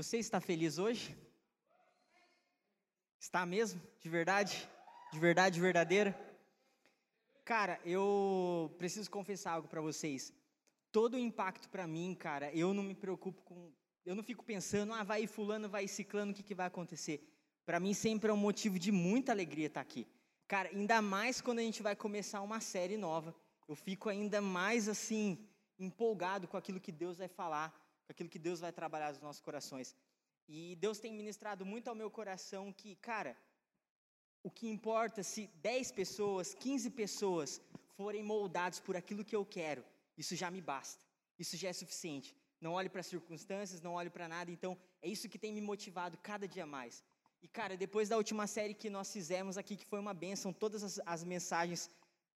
Você está feliz hoje? Está mesmo? De verdade? De verdade verdadeira? Cara, eu preciso confessar algo para vocês. Todo o impacto para mim, cara, eu não me preocupo com. Eu não fico pensando, ah, vai fulano, vai ciclano, o que, que vai acontecer? Para mim sempre é um motivo de muita alegria estar aqui. Cara, ainda mais quando a gente vai começar uma série nova. Eu fico ainda mais assim, empolgado com aquilo que Deus vai falar, aquilo que Deus vai trabalhar nos nossos corações. E Deus tem ministrado muito ao meu coração que, cara, o que importa se 10 pessoas, 15 pessoas forem moldados por aquilo que eu quero, isso já me basta. Isso já é suficiente. Não olhe para as circunstâncias, não olhe para nada. Então, é isso que tem me motivado cada dia mais. E, cara, depois da última série que nós fizemos aqui, que foi uma bênção, todas as, as mensagens,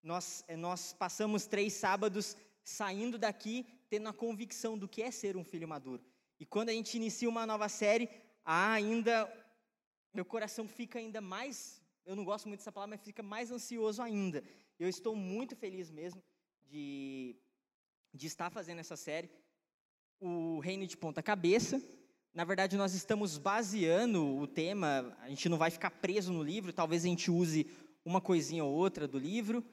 nós, eh, nós passamos três sábados saindo daqui tendo a convicção do que é ser um filho maduro. E quando a gente inicia uma nova série, ainda meu coração fica ainda mais, eu não gosto muito dessa palavra, mas fica mais ansioso ainda. Eu estou muito feliz mesmo de, de estar fazendo essa série, o Reino de Ponta Cabeça. Na verdade, nós estamos baseando o tema, a gente não vai ficar preso no livro, talvez a gente use uma coisinha ou outra do livro,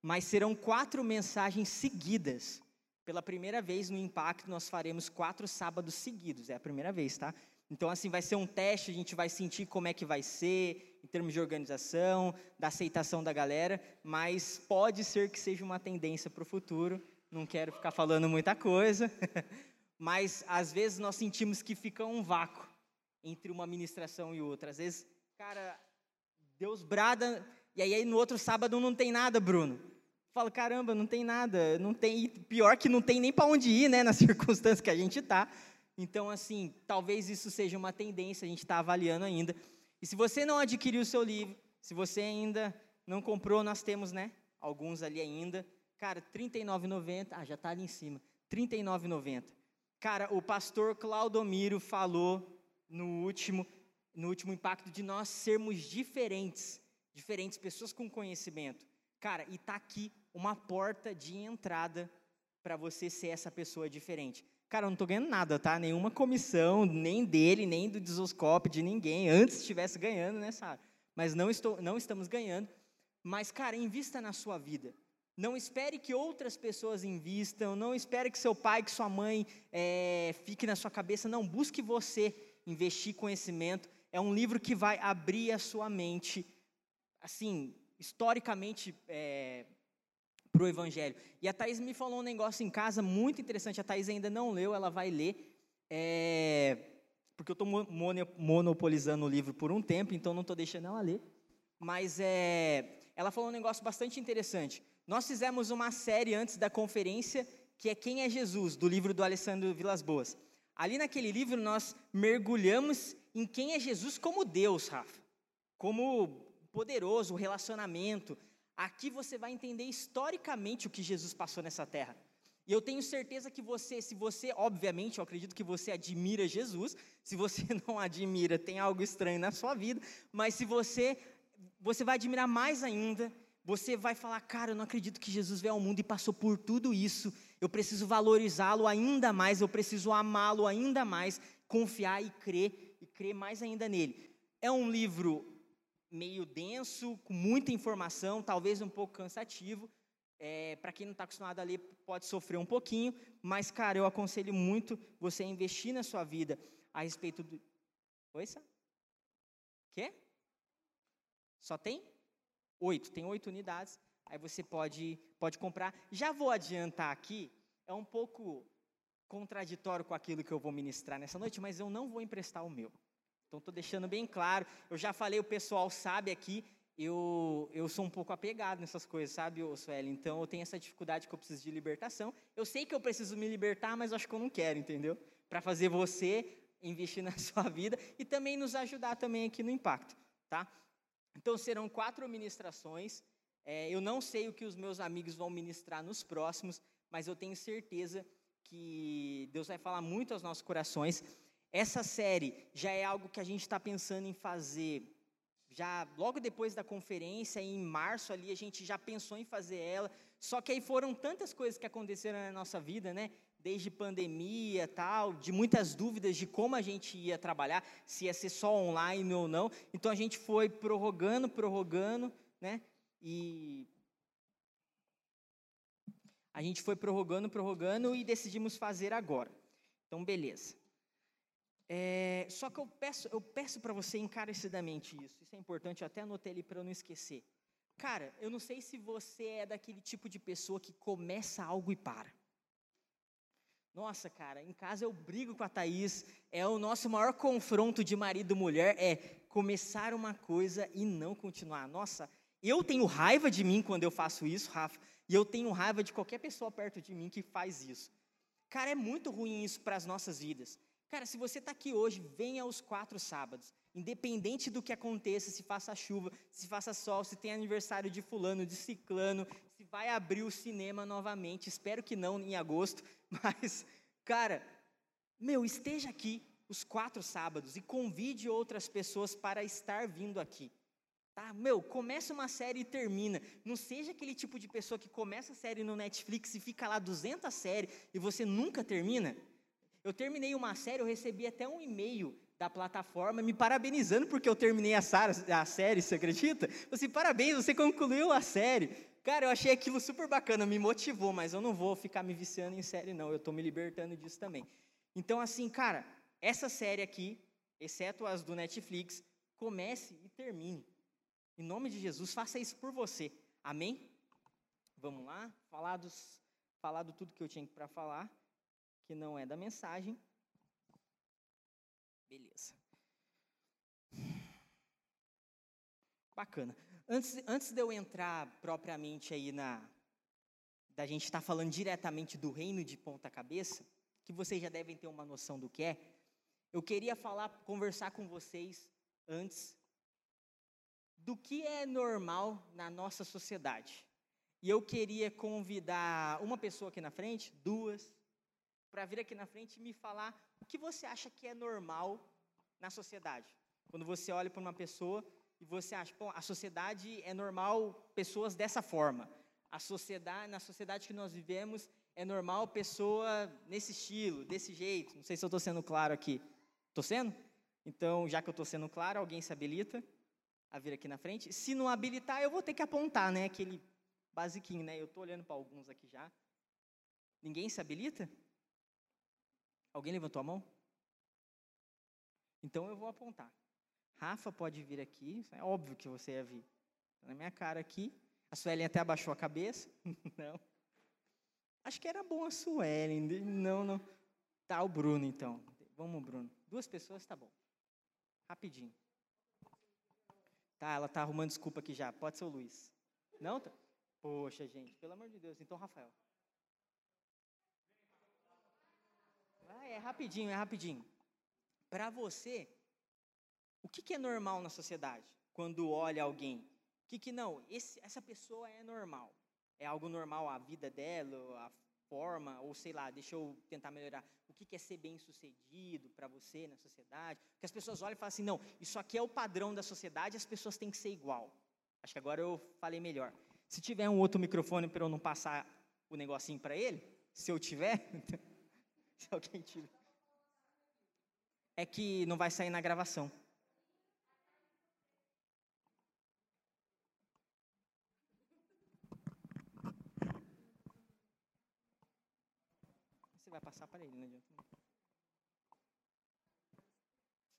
mas serão quatro mensagens seguidas. Pela primeira vez no Impacto, nós faremos quatro sábados seguidos, é a primeira vez, tá? Então, assim, vai ser um teste, a gente vai sentir como é que vai ser, em termos de organização, da aceitação da galera, mas pode ser que seja uma tendência para o futuro, não quero ficar falando muita coisa. mas às vezes nós sentimos que fica um vácuo entre uma ministração e outra. Às vezes, cara, Deus brada, e aí no outro sábado não tem nada, Bruno. Fala, caramba, não tem nada, não tem, pior que não tem nem para onde ir, né, na circunstância que a gente está. Então, assim, talvez isso seja uma tendência, a gente está avaliando ainda. E se você não adquiriu o seu livro, se você ainda não comprou, nós temos, né, alguns ali ainda. Cara, R$ 39,90, ah, já está ali em cima, R$ 39,90. Cara, o pastor Claudomiro falou no último, no último impacto de nós sermos diferentes, diferentes pessoas com conhecimento. Cara, e tá aqui uma porta de entrada para você ser essa pessoa diferente. Cara, eu não estou ganhando nada, tá? Nenhuma comissão, nem dele, nem do Desoscope, de ninguém. Antes estivesse ganhando, né? Mas não, estou, não estamos ganhando. Mas, cara, invista na sua vida. Não espere que outras pessoas invistam, não espere que seu pai, que sua mãe é, fique na sua cabeça. Não, busque você investir conhecimento. É um livro que vai abrir a sua mente, assim, historicamente, é, para o Evangelho. E a Thais me falou um negócio em casa muito interessante. A Thais ainda não leu, ela vai ler. É, porque eu estou monopolizando o livro por um tempo, então não estou deixando ela ler. Mas é, ela falou um negócio bastante interessante. Nós fizemos uma série antes da conferência, que é Quem é Jesus, do livro do Alessandro Vilas Boas. Ali naquele livro nós mergulhamos em quem é Jesus como Deus, Rafa. Como poderoso, o relacionamento. Aqui você vai entender historicamente o que Jesus passou nessa terra. E eu tenho certeza que você, se você, obviamente, eu acredito que você admira Jesus. Se você não admira, tem algo estranho na sua vida. Mas se você, você vai admirar mais ainda você vai falar, cara, eu não acredito que Jesus veio ao mundo e passou por tudo isso. Eu preciso valorizá-lo ainda mais, eu preciso amá-lo ainda mais, confiar e crer, e crer mais ainda nele. É um livro meio denso, com muita informação, talvez um pouco cansativo. É, Para quem não está acostumado a ler, pode sofrer um pouquinho, mas, cara, eu aconselho muito você investir na sua vida a respeito do. Oi, Sá? Quê? Só tem? oito, tem oito unidades, aí você pode, pode comprar. Já vou adiantar aqui, é um pouco contraditório com aquilo que eu vou ministrar nessa noite, mas eu não vou emprestar o meu. Então, estou deixando bem claro. Eu já falei, o pessoal sabe aqui, eu, eu sou um pouco apegado nessas coisas, sabe, Sueli? Então, eu tenho essa dificuldade que eu preciso de libertação. Eu sei que eu preciso me libertar, mas acho que eu não quero, entendeu? Para fazer você investir na sua vida e também nos ajudar também aqui no impacto, tá? Então serão quatro ministrações. É, eu não sei o que os meus amigos vão ministrar nos próximos, mas eu tenho certeza que Deus vai falar muito aos nossos corações. Essa série já é algo que a gente está pensando em fazer. Já logo depois da conferência, em março ali, a gente já pensou em fazer ela. Só que aí foram tantas coisas que aconteceram na nossa vida, né? desde pandemia tal, de muitas dúvidas de como a gente ia trabalhar, se ia ser só online ou não. Então a gente foi prorrogando, prorrogando, né? E a gente foi prorrogando, prorrogando e decidimos fazer agora. Então, beleza. É, só que eu peço, eu peço para você encarecidamente isso. Isso é importante, eu até anotei ali para eu não esquecer. Cara, eu não sei se você é daquele tipo de pessoa que começa algo e para. Nossa, cara, em casa eu brigo com a Thaís. É o nosso maior confronto de marido e mulher é começar uma coisa e não continuar. Nossa, eu tenho raiva de mim quando eu faço isso, Rafa, e eu tenho raiva de qualquer pessoa perto de mim que faz isso. Cara, é muito ruim isso para as nossas vidas. Cara, se você está aqui hoje, venha aos quatro sábados. Independente do que aconteça, se faça chuva, se faça sol, se tem aniversário de fulano, de ciclano, se vai abrir o cinema novamente. Espero que não em agosto, mas, cara, meu, esteja aqui os quatro sábados e convide outras pessoas para estar vindo aqui. Tá? Meu, começa uma série e termina. Não seja aquele tipo de pessoa que começa a série no Netflix e fica lá 200 séries e você nunca termina. Eu terminei uma série, eu recebi até um e-mail da plataforma me parabenizando porque eu terminei a, a série, você acredita? Eu assim, parabéns, você concluiu a série. Cara, eu achei aquilo super bacana, me motivou, mas eu não vou ficar me viciando em série, não. Eu estou me libertando disso também. Então, assim, cara, essa série aqui, exceto as do Netflix, comece e termine. Em nome de Jesus, faça isso por você. Amém? Vamos lá? Falado tudo que eu tinha para falar que não é da mensagem. Beleza. Bacana. Antes, antes de eu entrar propriamente aí na. Da gente estar tá falando diretamente do reino de ponta cabeça, que vocês já devem ter uma noção do que é, eu queria falar, conversar com vocês antes do que é normal na nossa sociedade. E eu queria convidar uma pessoa aqui na frente, duas, para vir aqui na frente e me falar o que você acha que é normal na sociedade. Quando você olha para uma pessoa e você acha, bom, a sociedade é normal pessoas dessa forma. A sociedade, na sociedade que nós vivemos, é normal pessoa nesse estilo, desse jeito. Não sei se eu estou sendo claro aqui. Estou sendo? Então, já que eu estou sendo claro, alguém se habilita a vir aqui na frente. Se não habilitar, eu vou ter que apontar, né? Aquele basiquinho, né? Eu estou olhando para alguns aqui já. Ninguém se habilita? Alguém levantou a mão? Então eu vou apontar. Rafa pode vir aqui, é óbvio que você ia vir. Tá na minha cara aqui. A Suelen até abaixou a cabeça. não. Acho que era bom a Suelen. Não, não. Tá, o Bruno então. Vamos, Bruno. Duas pessoas, tá bom. Rapidinho. Tá, ela tá arrumando desculpa aqui já. Pode ser o Luiz. Não? Poxa, gente, pelo amor de Deus. Então, Rafael. É rapidinho, é rapidinho. Para você, o que, que, é normal na sociedade? Quando olha alguém, o que, que não? Esse, essa pessoa é normal. É algo normal a vida dela, a forma, ou sei lá, deixa eu tentar melhorar. O que, que é ser bem sucedido para você na sociedade? Porque as pessoas olham e falam assim: não, isso aqui é o padrão da sociedade, as pessoas têm que ser igual. Acho que agora eu falei melhor. Se tiver um outro microfone para eu não passar o negocinho para ele, se eu tiver, Se alguém tira. É que não vai sair na gravação. Você vai passar para ele, não adianta. Não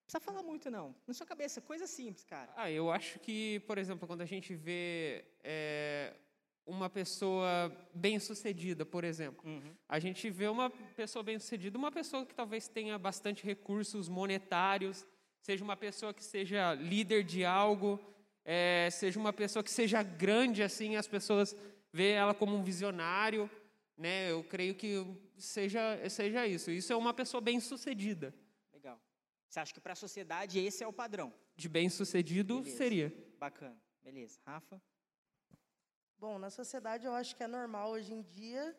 precisa falar muito, não. Na sua cabeça, coisa simples, cara. Ah, eu acho que, por exemplo, quando a gente vê é, uma pessoa bem-sucedida, por exemplo. Uhum. A gente vê uma pessoa bem-sucedida, uma pessoa que talvez tenha bastante recursos monetários, seja uma pessoa que seja líder de algo, é, seja uma pessoa que seja grande, assim, as pessoas vê ela como um visionário, né? Eu creio que seja seja isso. Isso é uma pessoa bem-sucedida. Legal. Você acha que para a sociedade esse é o padrão? De bem-sucedido seria. Bacana. Beleza. Rafa? Bom, na sociedade eu acho que é normal hoje em dia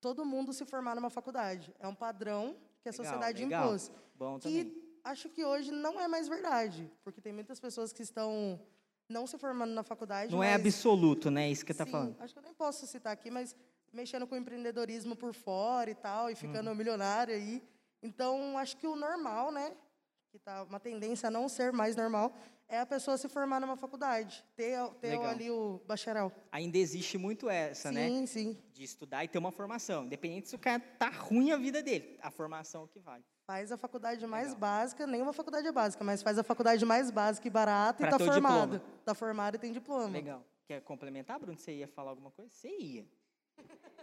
todo mundo se formar numa faculdade. É um padrão que a legal, sociedade legal. impôs. Bom também. E acho que hoje não é mais verdade, porque tem muitas pessoas que estão não se formando na faculdade. Não é mas... é absoluto, né? Isso que está falando. Acho que eu nem posso citar aqui, mas mexendo com empreendedorismo por fora e tal, e ficando uhum. milionário aí. Então, acho que o normal, né? Que tá uma tendência a não ser mais normal, é a pessoa se formar numa faculdade, ter, ter ali o bacharel. Ainda existe muito essa, sim, né? Sim, sim. De estudar e ter uma formação. Independente se o cara tá ruim a vida dele, a formação é o que vale. Faz a faculdade mais Legal. básica, nenhuma faculdade é básica, mas faz a faculdade mais básica e barata pra e tá formado. Tá formado e tem diploma. Legal. Quer complementar, Bruno? Você ia falar alguma coisa? Você ia.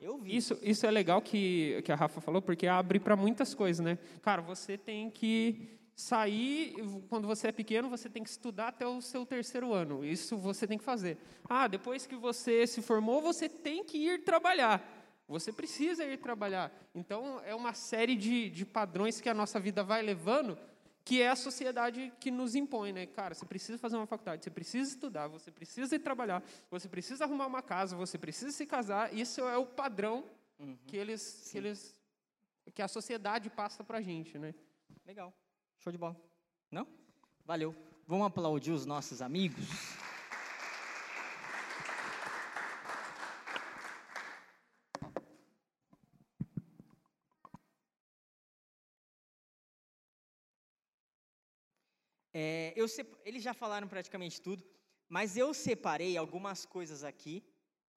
Eu vi. Isso, isso é legal que, que a Rafa falou, porque abre para muitas coisas, né? Cara, você tem que sair, quando você é pequeno, você tem que estudar até o seu terceiro ano. Isso você tem que fazer. Ah, depois que você se formou, você tem que ir trabalhar. Você precisa ir trabalhar. Então, é uma série de, de padrões que a nossa vida vai levando que é a sociedade que nos impõe, né? Cara, você precisa fazer uma faculdade, você precisa estudar, você precisa ir trabalhar, você precisa arrumar uma casa, você precisa se casar. Isso é o padrão uhum. que eles, que eles, que a sociedade passa para a gente, né? Legal, show de bola. Não? Valeu. Vamos aplaudir os nossos amigos. É, eu eles já falaram praticamente tudo, mas eu separei algumas coisas aqui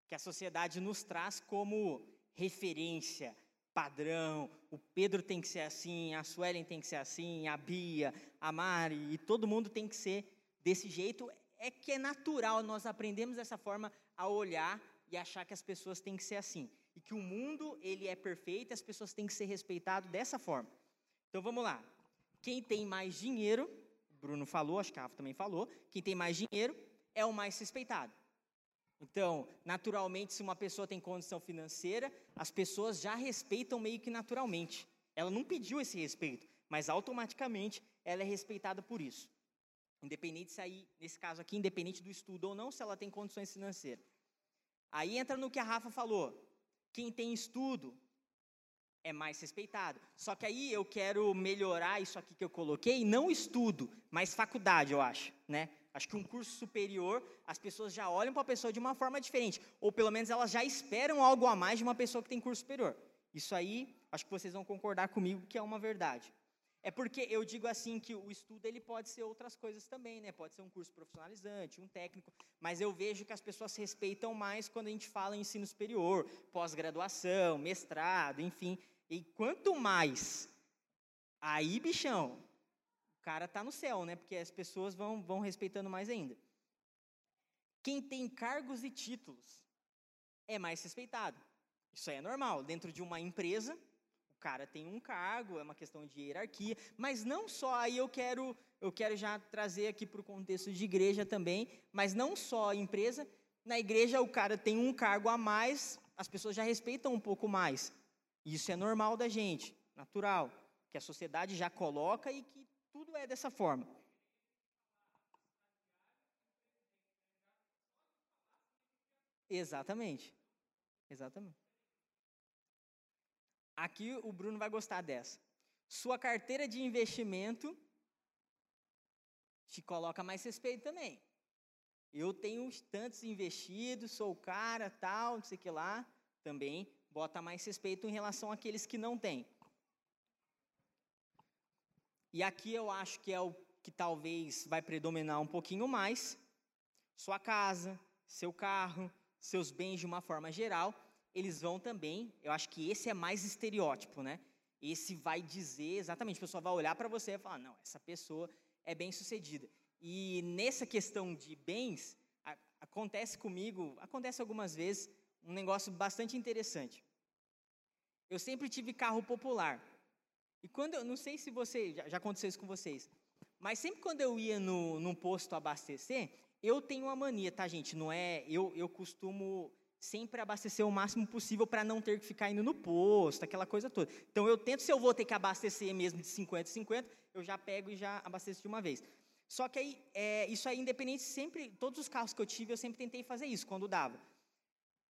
que a sociedade nos traz como referência, padrão. O Pedro tem que ser assim, a Suelen tem que ser assim, a Bia, a Mari, e todo mundo tem que ser desse jeito. É que é natural, nós aprendemos dessa forma a olhar e achar que as pessoas têm que ser assim. E que o mundo, ele é perfeito e as pessoas têm que ser respeitadas dessa forma. Então vamos lá. Quem tem mais dinheiro Bruno falou, acho que a Rafa também falou, quem tem mais dinheiro é o mais respeitado. Então, naturalmente, se uma pessoa tem condição financeira, as pessoas já respeitam meio que naturalmente. Ela não pediu esse respeito, mas automaticamente ela é respeitada por isso. Independente se aí, nesse caso aqui, independente do estudo ou não, se ela tem condições financeiras. Aí entra no que a Rafa falou. Quem tem estudo é mais respeitado. Só que aí eu quero melhorar isso aqui que eu coloquei, não estudo, mas faculdade, eu acho, né? Acho que um curso superior, as pessoas já olham para a pessoa de uma forma diferente, ou pelo menos elas já esperam algo a mais de uma pessoa que tem curso superior. Isso aí, acho que vocês vão concordar comigo que é uma verdade. É porque eu digo assim que o estudo ele pode ser outras coisas também, né? Pode ser um curso profissionalizante, um técnico, mas eu vejo que as pessoas respeitam mais quando a gente fala em ensino superior, pós-graduação, mestrado, enfim. E quanto mais, aí, bichão, cara tá no céu, né? Porque as pessoas vão, vão respeitando mais ainda. Quem tem cargos e títulos é mais respeitado. Isso aí é normal. Dentro de uma empresa, o cara tem um cargo, é uma questão de hierarquia, mas não só aí eu quero, eu quero já trazer aqui para o contexto de igreja também, mas não só empresa, na igreja o cara tem um cargo a mais, as pessoas já respeitam um pouco mais. Isso é normal da gente, natural, que a sociedade já coloca e que é dessa forma. Exatamente. Exatamente. Aqui o Bruno vai gostar dessa. Sua carteira de investimento te coloca mais respeito também. Eu tenho tantos investidos, sou o cara, tal, não sei o que lá, também bota mais respeito em relação àqueles que não têm. E aqui eu acho que é o que talvez vai predominar um pouquinho mais. Sua casa, seu carro, seus bens de uma forma geral, eles vão também, eu acho que esse é mais estereótipo, né? Esse vai dizer exatamente, a pessoa vai olhar para você e falar, não, essa pessoa é bem sucedida. E nessa questão de bens, a, acontece comigo, acontece algumas vezes, um negócio bastante interessante. Eu sempre tive carro popular. E quando eu, não sei se você, já, já aconteceu isso com vocês, mas sempre quando eu ia no, num posto abastecer, eu tenho uma mania, tá, gente? Não é. Eu, eu costumo sempre abastecer o máximo possível para não ter que ficar indo no posto, aquela coisa toda. Então eu tento, se eu vou ter que abastecer mesmo de 50 em 50, eu já pego e já abasteço de uma vez. Só que aí, é, isso aí, independente, sempre, todos os carros que eu tive, eu sempre tentei fazer isso, quando dava.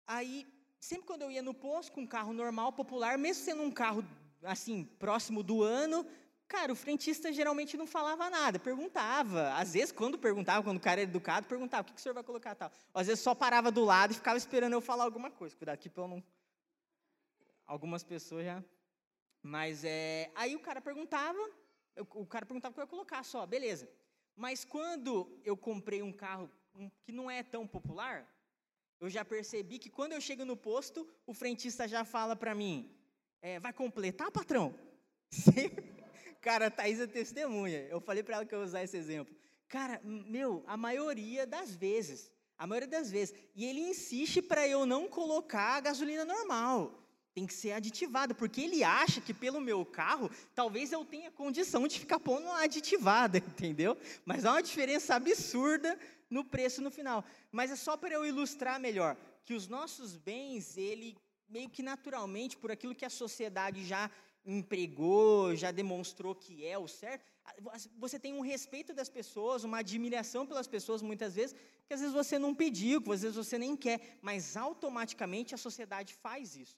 Aí, sempre quando eu ia no posto com um carro normal, popular, mesmo sendo um carro assim, próximo do ano, Cara, o frentista geralmente não falava nada, perguntava. Às vezes, quando perguntava, quando o cara era educado, perguntava: o que, que o senhor vai colocar tal. Às vezes só parava do lado e ficava esperando eu falar alguma coisa. Cuidado aqui para eu não. Algumas pessoas já. Mas é. Aí o cara perguntava, o cara perguntava o que eu ia colocar só, beleza. Mas quando eu comprei um carro que não é tão popular, eu já percebi que quando eu chego no posto, o frentista já fala para mim: é, vai completar, patrão? Cara, a Thaís é testemunha. Eu falei para ela que eu ia usar esse exemplo. Cara, meu, a maioria das vezes, a maioria das vezes, e ele insiste para eu não colocar a gasolina normal. Tem que ser aditivada, porque ele acha que pelo meu carro, talvez eu tenha condição de ficar pondo aditivada, entendeu? Mas há uma diferença absurda no preço no final. Mas é só para eu ilustrar melhor que os nossos bens, ele meio que naturalmente, por aquilo que a sociedade já empregou, já demonstrou que é o certo, você tem um respeito das pessoas, uma admiração pelas pessoas muitas vezes, que às vezes você não pediu, que às vezes você nem quer, mas automaticamente a sociedade faz isso.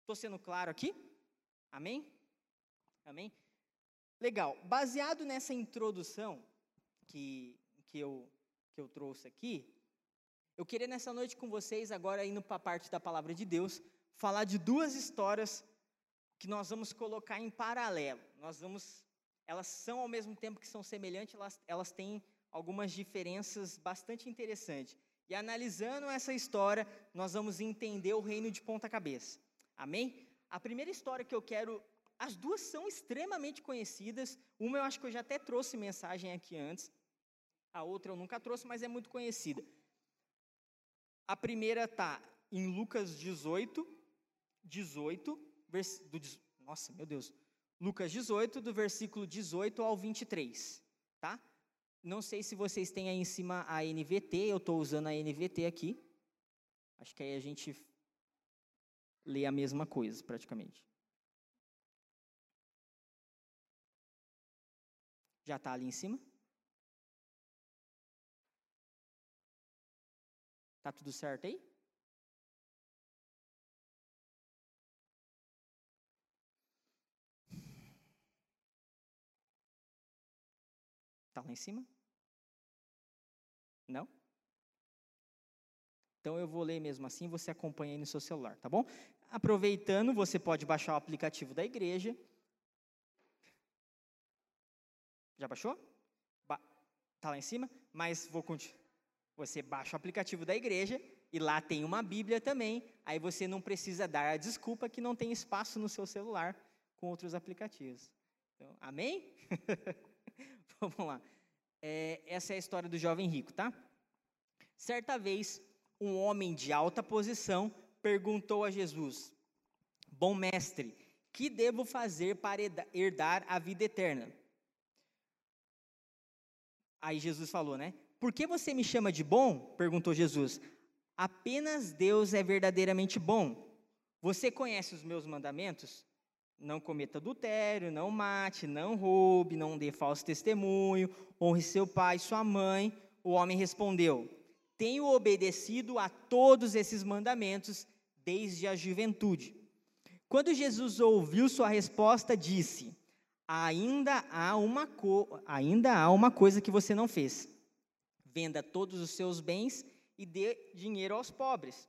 Estou sendo claro aqui? Amém? Amém? Legal. Baseado nessa introdução que, que, eu, que eu trouxe aqui, eu queria nessa noite com vocês, agora indo para a parte da palavra de Deus, falar de duas histórias que nós vamos colocar em paralelo. Nós vamos, elas são ao mesmo tempo que são semelhantes, elas, elas têm algumas diferenças bastante interessantes. E analisando essa história, nós vamos entender o reino de ponta cabeça. Amém? A primeira história que eu quero, as duas são extremamente conhecidas. Uma eu acho que eu já até trouxe mensagem aqui antes. A outra eu nunca trouxe, mas é muito conhecida. A primeira está em Lucas 18, 18, vers, do, nossa, meu Deus, Lucas 18, do versículo 18 ao 23, tá? Não sei se vocês têm aí em cima a NVT, eu estou usando a NVT aqui. Acho que aí a gente lê a mesma coisa, praticamente. Já está ali em cima? Tá tudo certo aí? Está lá em cima? Não? Então eu vou ler mesmo assim, você acompanha aí no seu celular, tá bom? Aproveitando, você pode baixar o aplicativo da igreja. Já baixou? Ba tá lá em cima? Mas vou continuar. Você baixa o aplicativo da igreja e lá tem uma Bíblia também. Aí você não precisa dar a desculpa que não tem espaço no seu celular com outros aplicativos. Então, amém? Vamos lá. É, essa é a história do jovem rico, tá? Certa vez, um homem de alta posição perguntou a Jesus: Bom mestre, que devo fazer para herdar a vida eterna? Aí Jesus falou, né? Por que você me chama de bom? perguntou Jesus. Apenas Deus é verdadeiramente bom. Você conhece os meus mandamentos? Não cometa adultério, não mate, não roube, não dê falso testemunho, honre seu pai e sua mãe. O homem respondeu: Tenho obedecido a todos esses mandamentos desde a juventude. Quando Jesus ouviu sua resposta, disse: Ainda há uma, ainda há uma coisa que você não fez. Venda todos os seus bens e dê dinheiro aos pobres.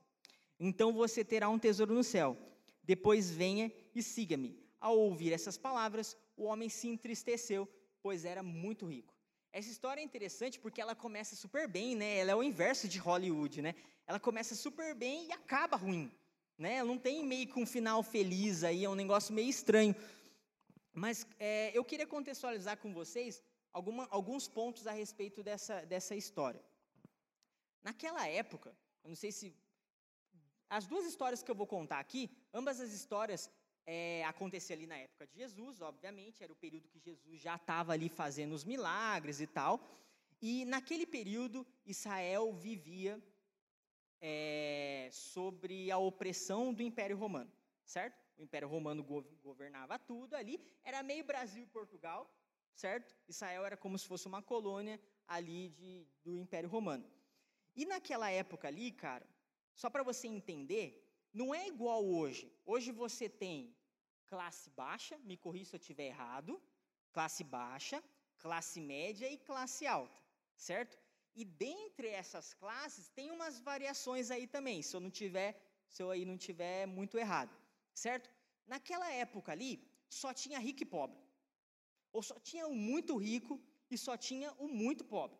Então você terá um tesouro no céu. Depois venha e siga-me. Ao ouvir essas palavras, o homem se entristeceu, pois era muito rico. Essa história é interessante porque ela começa super bem, né? Ela é o inverso de Hollywood, né? Ela começa super bem e acaba ruim, né? Ela não tem meio que um final feliz aí, é um negócio meio estranho. Mas é, eu queria contextualizar com vocês alguma, alguns pontos a respeito dessa, dessa história. Naquela época, eu não sei se as duas histórias que eu vou contar aqui, ambas as histórias é, aconteciam ali na época de Jesus, obviamente, era o período que Jesus já estava ali fazendo os milagres e tal. E naquele período, Israel vivia é, sobre a opressão do Império Romano, certo? O Império Romano governava tudo ali, era meio Brasil e Portugal, certo? Israel era como se fosse uma colônia ali de, do Império Romano. E naquela época ali, cara, só para você entender, não é igual hoje. Hoje você tem classe baixa, me corri se eu estiver errado, classe baixa, classe média e classe alta, certo? E dentre essas classes tem umas variações aí também, se eu não tiver, se eu aí não tiver muito errado, certo? Naquela época ali, só tinha rico e pobre. Ou só tinha o muito rico e só tinha o muito pobre.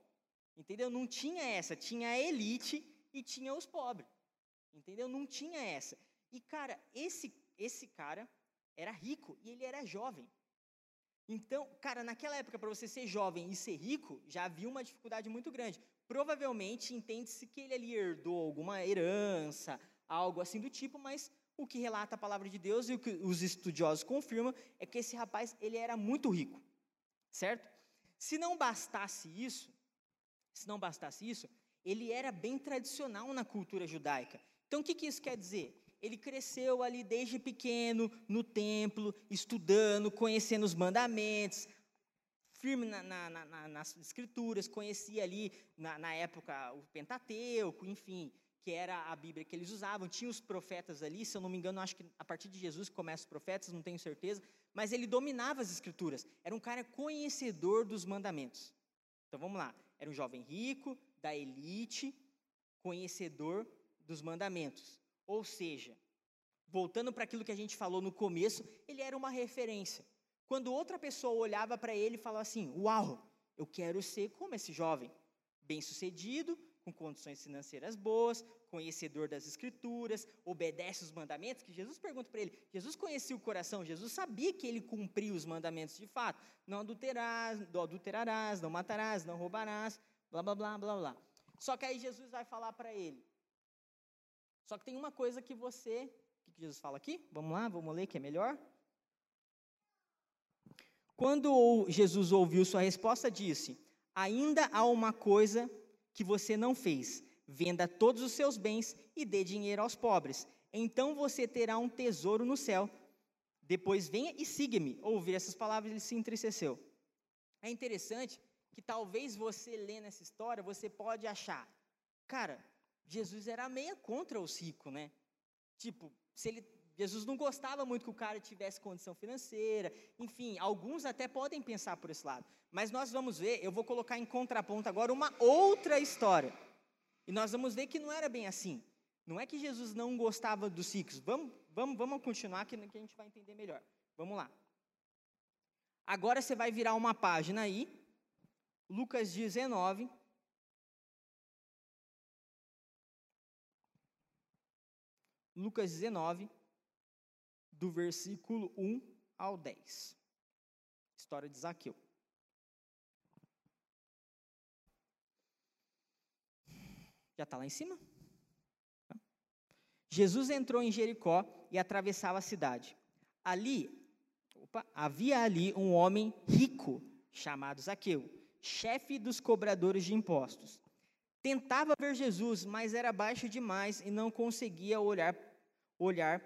Entendeu? Não tinha essa, tinha a elite e tinha os pobres. Entendeu? Não tinha essa. E cara, esse esse cara era rico e ele era jovem. Então, cara, naquela época, para você ser jovem e ser rico, já havia uma dificuldade muito grande. Provavelmente entende-se que ele ali herdou alguma herança, algo assim do tipo, mas o que relata a palavra de Deus e o que os estudiosos confirmam é que esse rapaz ele era muito rico, certo? Se não bastasse isso, se não bastasse isso, ele era bem tradicional na cultura judaica. Então, o que, que isso quer dizer? ele cresceu ali desde pequeno, no templo, estudando, conhecendo os mandamentos, firme na, na, na, nas escrituras, conhecia ali, na, época, o Pentateuco, enfim, que era a Bíblia que eles usavam. Tinha os profetas ali, se eu não me engano, acho que a partir de Jesus começam os profetas, não tenho certeza, mas ele dominava as escrituras. Era um cara conhecedor dos mandamentos. Então vamos lá, era um jovem rico, da elite, conhecedor dos mandamentos. Ou seja, voltando para aquilo que a gente falou no começo, ele era uma referência. Quando outra pessoa olhava para ele e falava assim: Uau, eu quero ser como esse jovem, bem-sucedido, com condições financeiras boas, conhecedor das escrituras, obedece os mandamentos, que Jesus pergunta para ele. Jesus conhecia o coração, Jesus sabia que ele cumpria os mandamentos de fato. Não adulterarás, não adulterarás, não matarás, não roubarás, blá blá blá blá blá. Só que aí Jesus vai falar para ele: só que tem uma coisa que você. O que Jesus fala aqui? Vamos lá, vamos ler que é melhor. Quando Jesus ouviu sua resposta, disse: Ainda há uma coisa que você não fez. Venda todos os seus bens e dê dinheiro aos pobres. Então você terá um tesouro no céu. Depois venha e siga-me. Ouvir essas palavras, ele se entristeceu. É interessante que talvez você lendo essa história, você pode achar, cara, Jesus era meia contra os ricos, né? Tipo, se ele, Jesus não gostava muito que o cara tivesse condição financeira, enfim, alguns até podem pensar por esse lado. Mas nós vamos ver, eu vou colocar em contraponto agora uma outra história. E nós vamos ver que não era bem assim. Não é que Jesus não gostava dos ricos. Vamos, vamos, vamos continuar que, que a gente vai entender melhor. Vamos lá. Agora você vai virar uma página aí, Lucas 19, Lucas 19, do versículo 1 ao 10. História de Zaqueu. Já está lá em cima? Jesus entrou em Jericó e atravessava a cidade. Ali, opa, havia ali um homem rico chamado Zaqueu, chefe dos cobradores de impostos. Tentava ver Jesus, mas era baixo demais e não conseguia olhar, olhar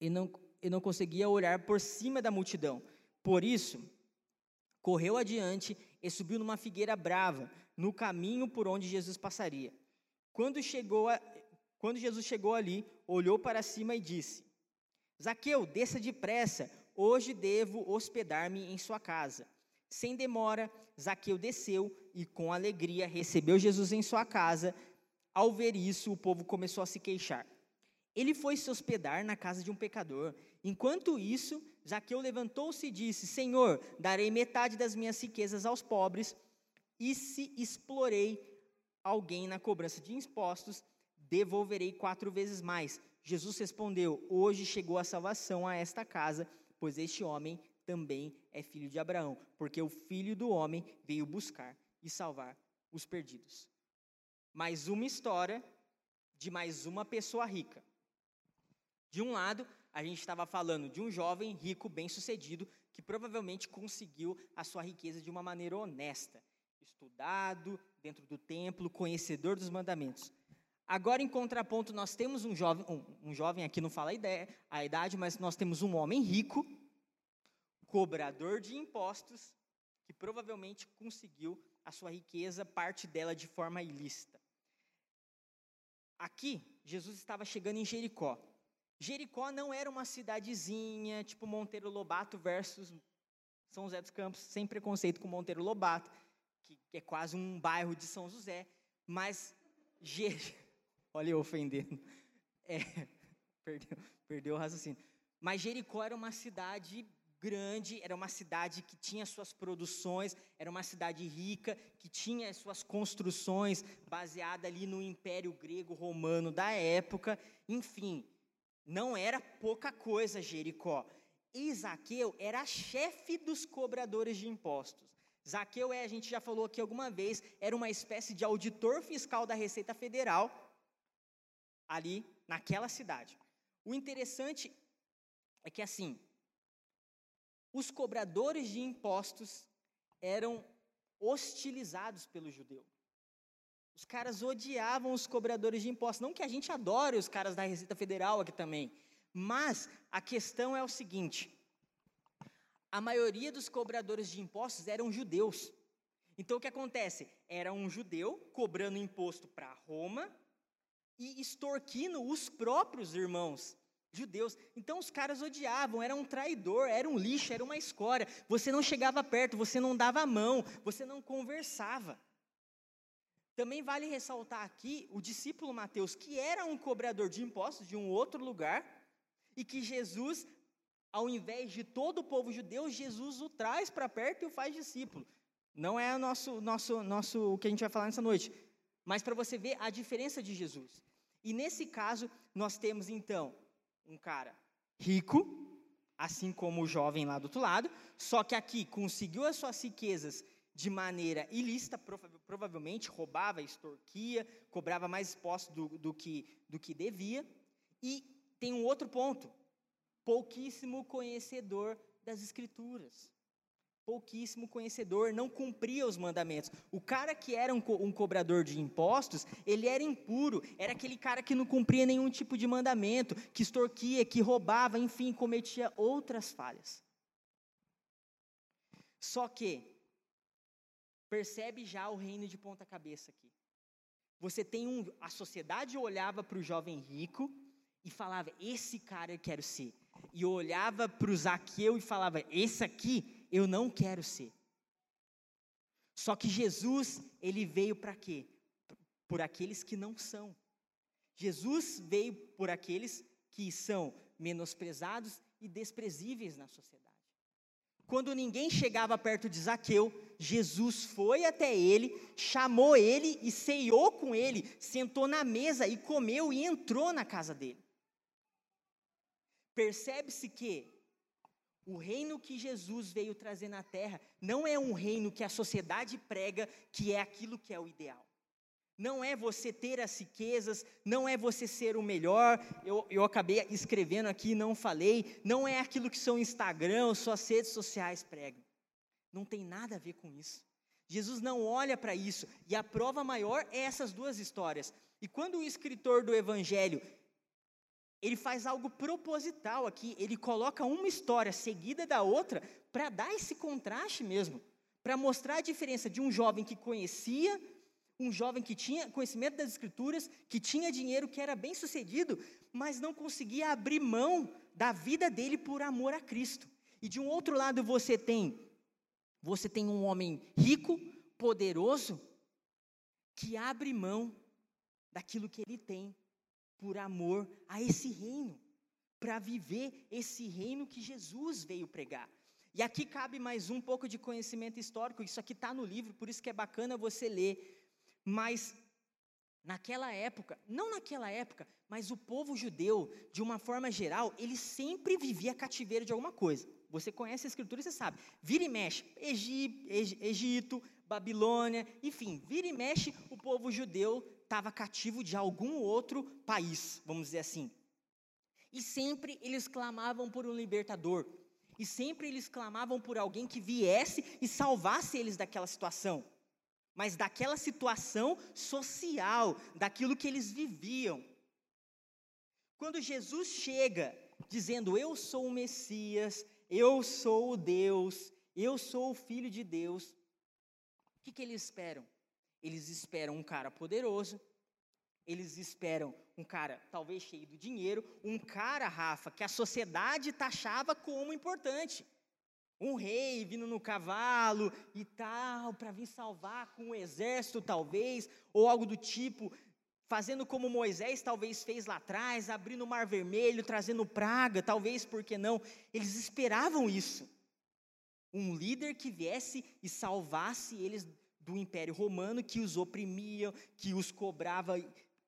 e não, e não conseguia olhar por cima da multidão. Por isso, correu adiante e subiu numa figueira brava, no caminho por onde Jesus passaria. Quando, chegou a, quando Jesus chegou ali, olhou para cima e disse: Zaqueu, desça depressa, hoje devo hospedar-me em sua casa. Sem demora, Zaqueu desceu e com alegria recebeu Jesus em sua casa. Ao ver isso, o povo começou a se queixar. Ele foi se hospedar na casa de um pecador. Enquanto isso, Zaqueu levantou-se e disse: Senhor, darei metade das minhas riquezas aos pobres, e se explorei alguém na cobrança de impostos, devolverei quatro vezes mais. Jesus respondeu: Hoje chegou a salvação a esta casa, pois este homem também é filho de Abraão, porque o filho do homem veio buscar e salvar os perdidos. Mais uma história de mais uma pessoa rica. De um lado, a gente estava falando de um jovem rico, bem-sucedido, que provavelmente conseguiu a sua riqueza de uma maneira honesta, estudado, dentro do templo, conhecedor dos mandamentos. Agora, em contraponto, nós temos um jovem, um, um jovem aqui não fala a, ideia, a idade, mas nós temos um homem rico, cobrador de impostos, que provavelmente conseguiu a sua riqueza, parte dela de forma ilícita. Aqui, Jesus estava chegando em Jericó. Jericó não era uma cidadezinha, tipo Monteiro Lobato versus São José dos Campos, sem preconceito com Monteiro Lobato, que, é quase um bairro de São José, mas olha eu ofendendo, é, perdeu, perdeu o raciocínio. Mas Jericó era uma cidade grande, era uma cidade que tinha suas produções, era uma cidade rica, que tinha suas construções baseada ali no Império Grego Romano da época, enfim, não era pouca coisa Jericó. E Zaqueu era chefe dos cobradores de impostos. Zaqueu é, a gente já falou aqui alguma vez, era uma espécie de auditor fiscal da Receita Federal ali naquela cidade. O interessante é que assim, os cobradores de impostos eram hostilizados pelo judeu. Os caras odiavam os cobradores de impostos. Não que a gente adore os caras da Receita Federal aqui também. Mas a questão é o seguinte: a maioria dos cobradores de impostos eram judeus. Então o que acontece? Era um judeu cobrando imposto para Roma e extorquindo os próprios irmãos judeus. Então os caras odiavam, era um traidor, era um lixo, era uma escória. Você não chegava perto, você não dava a mão, você não conversava. Também vale ressaltar aqui o discípulo Mateus, que era um cobrador de impostos de um outro lugar, e que Jesus, ao invés de todo o povo judeu, Jesus o traz para perto e o faz discípulo. Não é o nosso, nosso, nosso, o que a gente vai falar nessa noite, mas para você ver a diferença de Jesus. E nesse caso, nós temos então um cara rico, assim como o jovem lá do outro lado, só que aqui conseguiu as suas riquezas de maneira ilícita, provavelmente roubava, extorquia, cobrava mais impostos do, do, que, do que devia. E tem um outro ponto: pouquíssimo conhecedor das Escrituras. Pouquíssimo conhecedor, não cumpria os mandamentos. O cara que era um, co um cobrador de impostos, ele era impuro, era aquele cara que não cumpria nenhum tipo de mandamento, que extorquia, que roubava, enfim, cometia outras falhas. Só que, percebe já o reino de ponta cabeça aqui. Você tem um, a sociedade olhava para o jovem rico e falava: Esse cara eu quero ser. E olhava para o Zaqueu e falava: Esse aqui eu não quero ser. Só que Jesus, ele veio para quê? Por aqueles que não são. Jesus veio por aqueles que são menosprezados e desprezíveis na sociedade. Quando ninguém chegava perto de Zaqueu, Jesus foi até ele, chamou ele e ceiou com ele, sentou na mesa e comeu e entrou na casa dele percebe-se que o reino que Jesus veio trazer na terra não é um reino que a sociedade prega que é aquilo que é o ideal. Não é você ter as riquezas, não é você ser o melhor. Eu, eu acabei escrevendo aqui, não falei. Não é aquilo que seu Instagram, suas redes sociais pregam. Não tem nada a ver com isso. Jesus não olha para isso. E a prova maior é essas duas histórias. E quando o escritor do Evangelho ele faz algo proposital aqui, ele coloca uma história seguida da outra para dar esse contraste mesmo, para mostrar a diferença de um jovem que conhecia, um jovem que tinha conhecimento das escrituras, que tinha dinheiro, que era bem sucedido, mas não conseguia abrir mão da vida dele por amor a Cristo. E de um outro lado você tem você tem um homem rico, poderoso, que abre mão daquilo que ele tem por amor a esse reino, para viver esse reino que Jesus veio pregar. E aqui cabe mais um pouco de conhecimento histórico, isso aqui está no livro, por isso que é bacana você ler. Mas naquela época, não naquela época, mas o povo judeu, de uma forma geral, ele sempre vivia cativeiro de alguma coisa. Você conhece a escritura, você sabe. Vira e mexe, Egito, Babilônia, enfim, vira e mexe, o povo judeu estava cativo de algum outro país, vamos dizer assim. E sempre eles clamavam por um libertador. E sempre eles clamavam por alguém que viesse e salvasse eles daquela situação. Mas daquela situação social, daquilo que eles viviam. Quando Jesus chega dizendo: Eu sou o Messias, eu sou o Deus, eu sou o Filho de Deus, o que, que eles esperam? Eles esperam um cara poderoso, eles esperam um cara talvez cheio de dinheiro, um cara, Rafa, que a sociedade taxava como importante. Um rei vindo no cavalo e tal, para vir salvar com um exército, talvez, ou algo do tipo, fazendo como Moisés talvez fez lá atrás, abrindo o mar vermelho, trazendo praga, talvez, por que não? Eles esperavam isso. Um líder que viesse e salvasse eles do Império Romano, que os oprimia, que os cobrava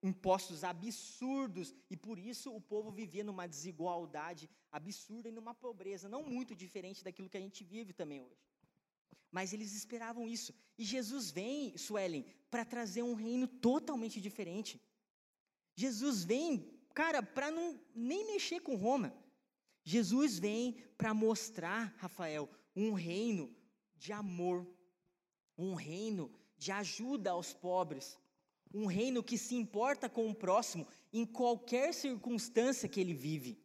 impostos absurdos, e por isso o povo vivia numa desigualdade absurda e numa pobreza não muito diferente daquilo que a gente vive também hoje. Mas eles esperavam isso. E Jesus vem, Suelen, para trazer um reino totalmente diferente. Jesus vem, cara, para não nem mexer com Roma. Jesus vem para mostrar, Rafael, um reino de amor, um reino de ajuda aos pobres, um reino que se importa com o próximo em qualquer circunstância que ele vive.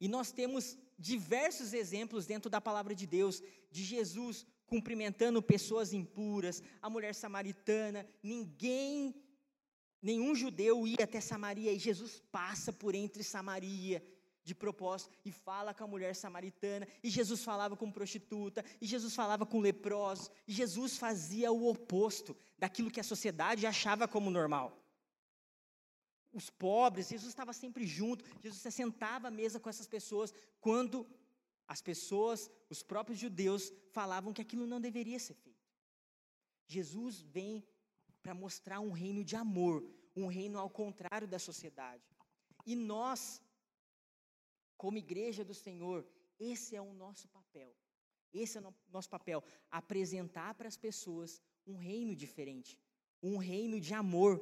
E nós temos diversos exemplos dentro da palavra de Deus, de Jesus cumprimentando pessoas impuras, a mulher samaritana, ninguém, nenhum judeu ia até Samaria, e Jesus passa por entre Samaria de propósito e fala com a mulher samaritana, e Jesus falava com prostituta, e Jesus falava com leprosos, e Jesus fazia o oposto daquilo que a sociedade achava como normal. Os pobres, Jesus estava sempre junto, Jesus se sentava à mesa com essas pessoas, quando as pessoas, os próprios judeus, falavam que aquilo não deveria ser feito. Jesus vem para mostrar um reino de amor, um reino ao contrário da sociedade. E nós, como igreja do Senhor, esse é o nosso papel. Esse é o nosso papel, apresentar para as pessoas um reino diferente, um reino de amor,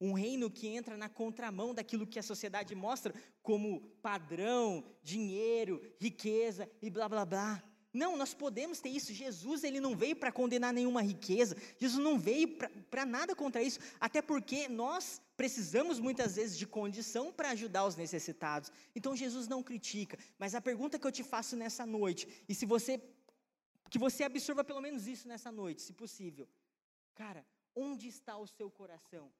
um reino que entra na contramão daquilo que a sociedade mostra como padrão, dinheiro, riqueza e blá blá blá. Não, nós podemos ter isso. Jesus ele não veio para condenar nenhuma riqueza. Jesus não veio para nada contra isso. Até porque nós precisamos muitas vezes de condição para ajudar os necessitados. Então Jesus não critica. Mas a pergunta que eu te faço nessa noite, e se você que você absorva pelo menos isso nessa noite, se possível. Cara, onde está o seu coração?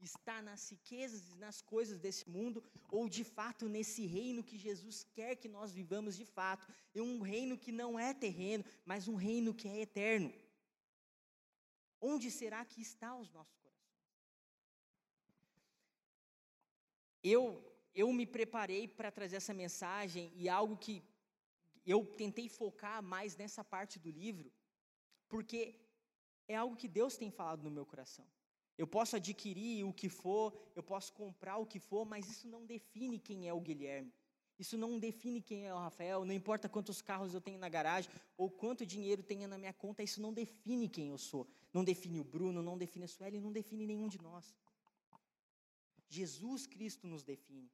Está nas riquezas e nas coisas desse mundo, ou de fato nesse reino que Jesus quer que nós vivamos de fato? É um reino que não é terreno, mas um reino que é eterno. Onde será que está os nossos corações? Eu, eu me preparei para trazer essa mensagem e algo que eu tentei focar mais nessa parte do livro, porque é algo que Deus tem falado no meu coração. Eu posso adquirir o que for, eu posso comprar o que for, mas isso não define quem é o Guilherme. Isso não define quem é o Rafael, não importa quantos carros eu tenho na garagem ou quanto dinheiro tenha na minha conta, isso não define quem eu sou. Não define o Bruno, não define a Sueli, não define nenhum de nós. Jesus Cristo nos define.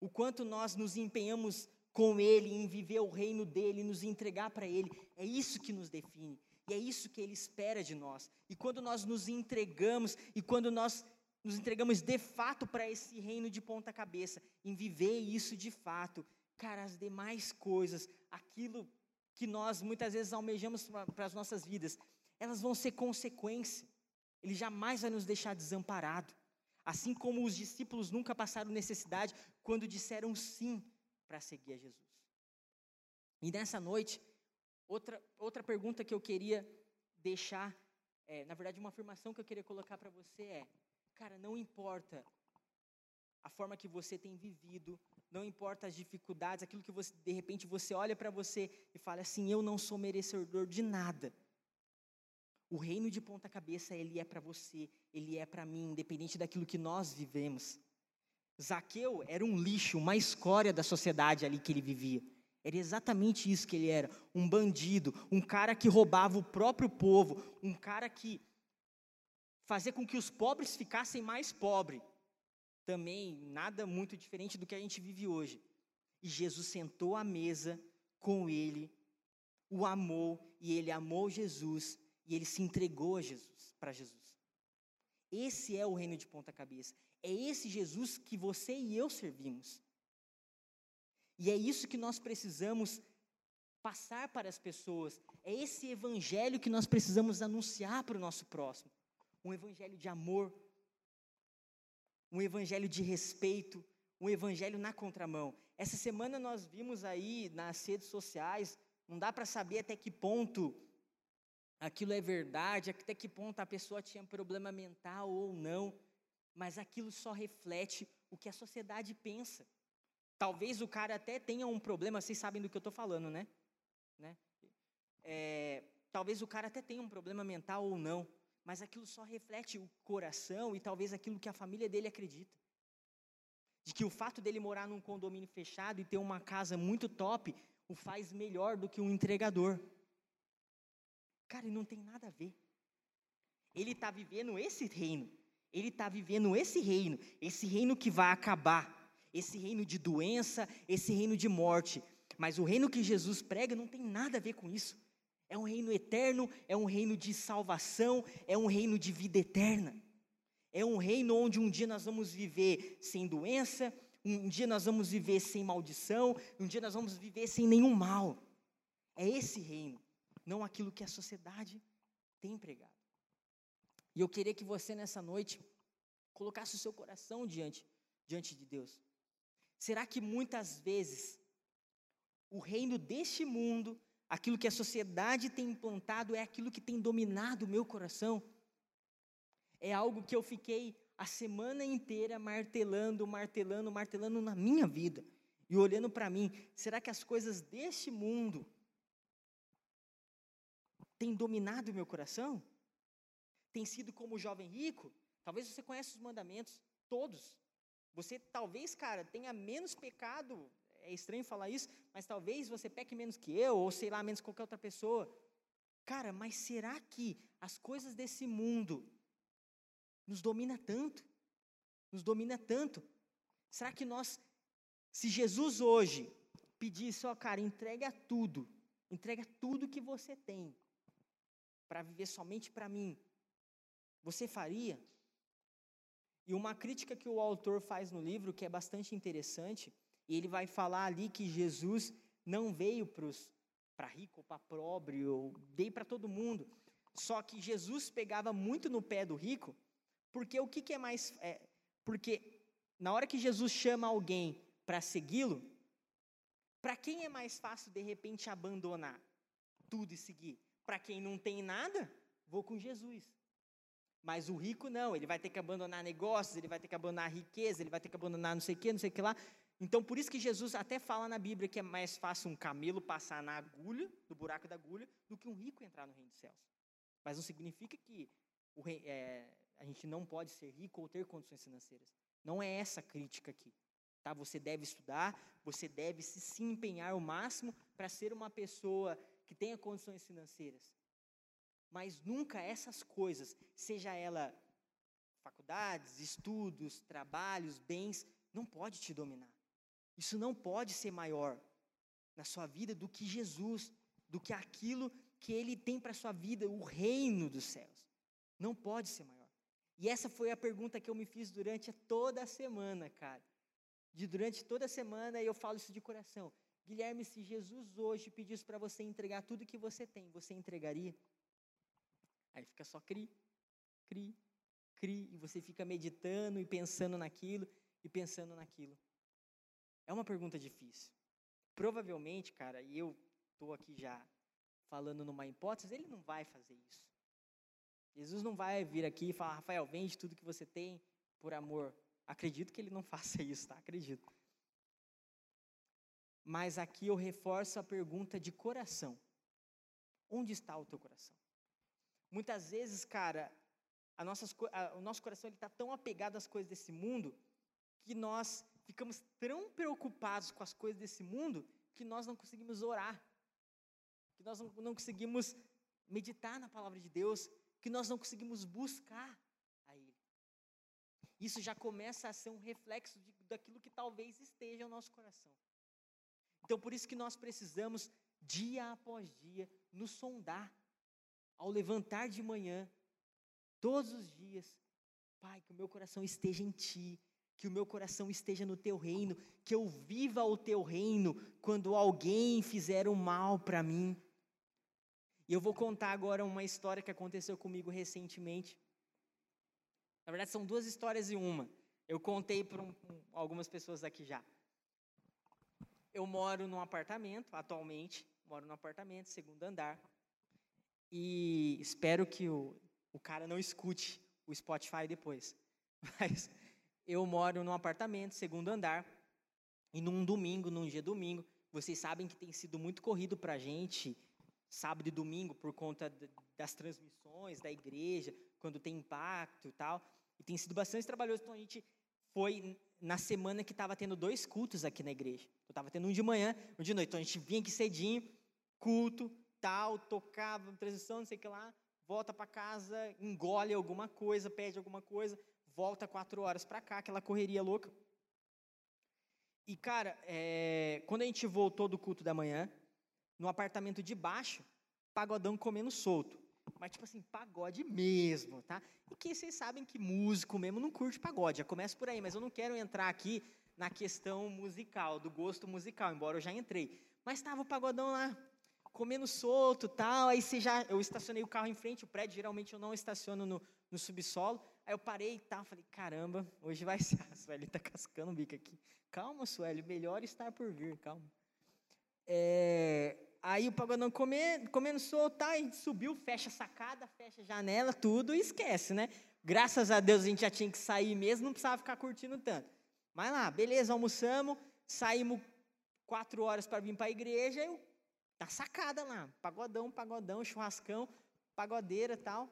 O quanto nós nos empenhamos com Ele, em viver o reino dele, nos entregar para Ele, é isso que nos define. E é isso que Ele espera de nós. E quando nós nos entregamos, e quando nós nos entregamos de fato para esse reino de ponta cabeça, em viver isso de fato, cara, as demais coisas, aquilo que nós muitas vezes almejamos para as nossas vidas, elas vão ser consequência. Ele jamais vai nos deixar desamparado. Assim como os discípulos nunca passaram necessidade quando disseram sim para seguir a Jesus. E nessa noite, Outra, outra pergunta que eu queria deixar, é, na verdade, uma afirmação que eu queria colocar para você é: cara, não importa a forma que você tem vivido, não importa as dificuldades, aquilo que você, de repente você olha para você e fala assim: eu não sou merecedor de nada. O reino de ponta cabeça, ele é para você, ele é para mim, independente daquilo que nós vivemos. Zaqueu era um lixo, uma escória da sociedade ali que ele vivia. Era exatamente isso que ele era: um bandido, um cara que roubava o próprio povo, um cara que fazia com que os pobres ficassem mais pobres. Também nada muito diferente do que a gente vive hoje. E Jesus sentou à mesa com ele, o amou, e ele amou Jesus, e ele se entregou a Jesus, para Jesus. Esse é o reino de ponta cabeça. É esse Jesus que você e eu servimos. E é isso que nós precisamos passar para as pessoas. É esse evangelho que nós precisamos anunciar para o nosso próximo. Um evangelho de amor, um evangelho de respeito, um evangelho na contramão. Essa semana nós vimos aí nas redes sociais, não dá para saber até que ponto aquilo é verdade, até que ponto a pessoa tinha problema mental ou não, mas aquilo só reflete o que a sociedade pensa. Talvez o cara até tenha um problema, vocês sabem do que eu estou falando, né? né? É, talvez o cara até tenha um problema mental ou não, mas aquilo só reflete o coração e talvez aquilo que a família dele acredita. De que o fato dele morar num condomínio fechado e ter uma casa muito top o faz melhor do que um entregador. Cara, não tem nada a ver. Ele está vivendo esse reino. Ele está vivendo esse reino. Esse reino que vai acabar. Esse reino de doença, esse reino de morte. Mas o reino que Jesus prega não tem nada a ver com isso. É um reino eterno, é um reino de salvação, é um reino de vida eterna. É um reino onde um dia nós vamos viver sem doença, um dia nós vamos viver sem maldição, um dia nós vamos viver sem nenhum mal. É esse reino, não aquilo que a sociedade tem pregado. E eu queria que você nessa noite colocasse o seu coração diante diante de Deus. Será que muitas vezes o reino deste mundo, aquilo que a sociedade tem implantado, é aquilo que tem dominado o meu coração? É algo que eu fiquei a semana inteira martelando, martelando, martelando na minha vida e olhando para mim. Será que as coisas deste mundo têm dominado o meu coração? Tem sido como o jovem rico? Talvez você conheça os mandamentos todos. Você talvez, cara, tenha menos pecado é estranho falar isso, mas talvez você peque menos que eu, ou sei lá, menos que qualquer outra pessoa. Cara, mas será que as coisas desse mundo nos domina tanto? Nos domina tanto? Será que nós, se Jesus hoje pedisse, ó cara, entrega tudo, entrega tudo que você tem para viver somente para mim, você faria? E uma crítica que o autor faz no livro, que é bastante interessante, e ele vai falar ali que Jesus não veio para rico ou para pobre, ou veio para todo mundo. Só que Jesus pegava muito no pé do rico, porque o que, que é mais. É, porque na hora que Jesus chama alguém para segui-lo, para quem é mais fácil de repente abandonar tudo e seguir? Para quem não tem nada, vou com Jesus. Mas o rico não, ele vai ter que abandonar negócios, ele vai ter que abandonar riqueza, ele vai ter que abandonar não sei o que, não sei o que lá. Então, por isso que Jesus até fala na Bíblia que é mais fácil um camelo passar na agulha, no buraco da agulha, do que um rico entrar no reino dos céus. Mas não significa que rei, é, a gente não pode ser rico ou ter condições financeiras. Não é essa a crítica aqui. Tá? Você deve estudar, você deve se, se empenhar ao máximo para ser uma pessoa que tenha condições financeiras. Mas nunca essas coisas, seja ela faculdades, estudos, trabalhos, bens, não pode te dominar. Isso não pode ser maior na sua vida do que Jesus, do que aquilo que ele tem para sua vida, o reino dos céus. Não pode ser maior. E essa foi a pergunta que eu me fiz durante toda a semana, cara. De durante toda a semana eu falo isso de coração. Guilherme, se Jesus hoje pedisse para você entregar tudo que você tem, você entregaria? Aí fica só cri, cri, cri, e você fica meditando e pensando naquilo e pensando naquilo. É uma pergunta difícil. Provavelmente, cara, e eu estou aqui já falando numa hipótese, ele não vai fazer isso. Jesus não vai vir aqui e falar, Rafael, vende tudo que você tem por amor. Acredito que ele não faça isso, tá? Acredito. Mas aqui eu reforço a pergunta de coração. Onde está o teu coração? Muitas vezes, cara, a nossas, a, o nosso coração está tão apegado às coisas desse mundo que nós ficamos tão preocupados com as coisas desse mundo que nós não conseguimos orar, que nós não, não conseguimos meditar na palavra de Deus, que nós não conseguimos buscar a Ele. Isso já começa a ser um reflexo de, daquilo que talvez esteja no nosso coração. Então, por isso que nós precisamos, dia após dia, nos sondar. Ao levantar de manhã, todos os dias, Pai, que o meu coração esteja em Ti, que o meu coração esteja no teu reino, que eu viva o teu reino quando alguém fizer um mal para mim. E eu vou contar agora uma história que aconteceu comigo recentemente. Na verdade, são duas histórias em uma. Eu contei para um, algumas pessoas aqui já. Eu moro num apartamento, atualmente, moro num apartamento, segundo andar. E espero que o, o cara não escute o Spotify depois. Mas eu moro num apartamento, segundo andar, e num domingo, num dia domingo, vocês sabem que tem sido muito corrido para a gente, sábado e domingo, por conta das transmissões da igreja, quando tem impacto e tal. E tem sido bastante trabalhoso. Então a gente foi na semana que estava tendo dois cultos aqui na igreja. Eu estava tendo um de manhã, um de noite. Então a gente vinha aqui cedinho, culto, tal, tocava, transição, não sei o que lá, volta para casa, engole alguma coisa, pede alguma coisa, volta quatro horas para cá, aquela correria louca. E, cara, é, quando a gente voltou do culto da manhã, no apartamento de baixo, pagodão comendo solto. Mas, tipo assim, pagode mesmo, tá? E que vocês sabem que músico mesmo não curte pagode, já começa por aí, mas eu não quero entrar aqui na questão musical, do gosto musical, embora eu já entrei. Mas estava o pagodão lá, comendo solto tal, aí você já, eu estacionei o carro em frente, o prédio geralmente eu não estaciono no, no subsolo, aí eu parei e tal, falei, caramba, hoje vai ser, a Sueli tá cascando o bico aqui. Calma, Sueli, melhor estar por vir, calma. É, aí o pagodão comendo, comendo solto, tá, e subiu, fecha a sacada, fecha a janela, tudo, e esquece, né? Graças a Deus a gente já tinha que sair mesmo, não precisava ficar curtindo tanto. Mas lá, beleza, almoçamos, saímos quatro horas para vir para a igreja, eu Tá sacada lá, pagodão, pagodão, churrascão, pagodeira tal.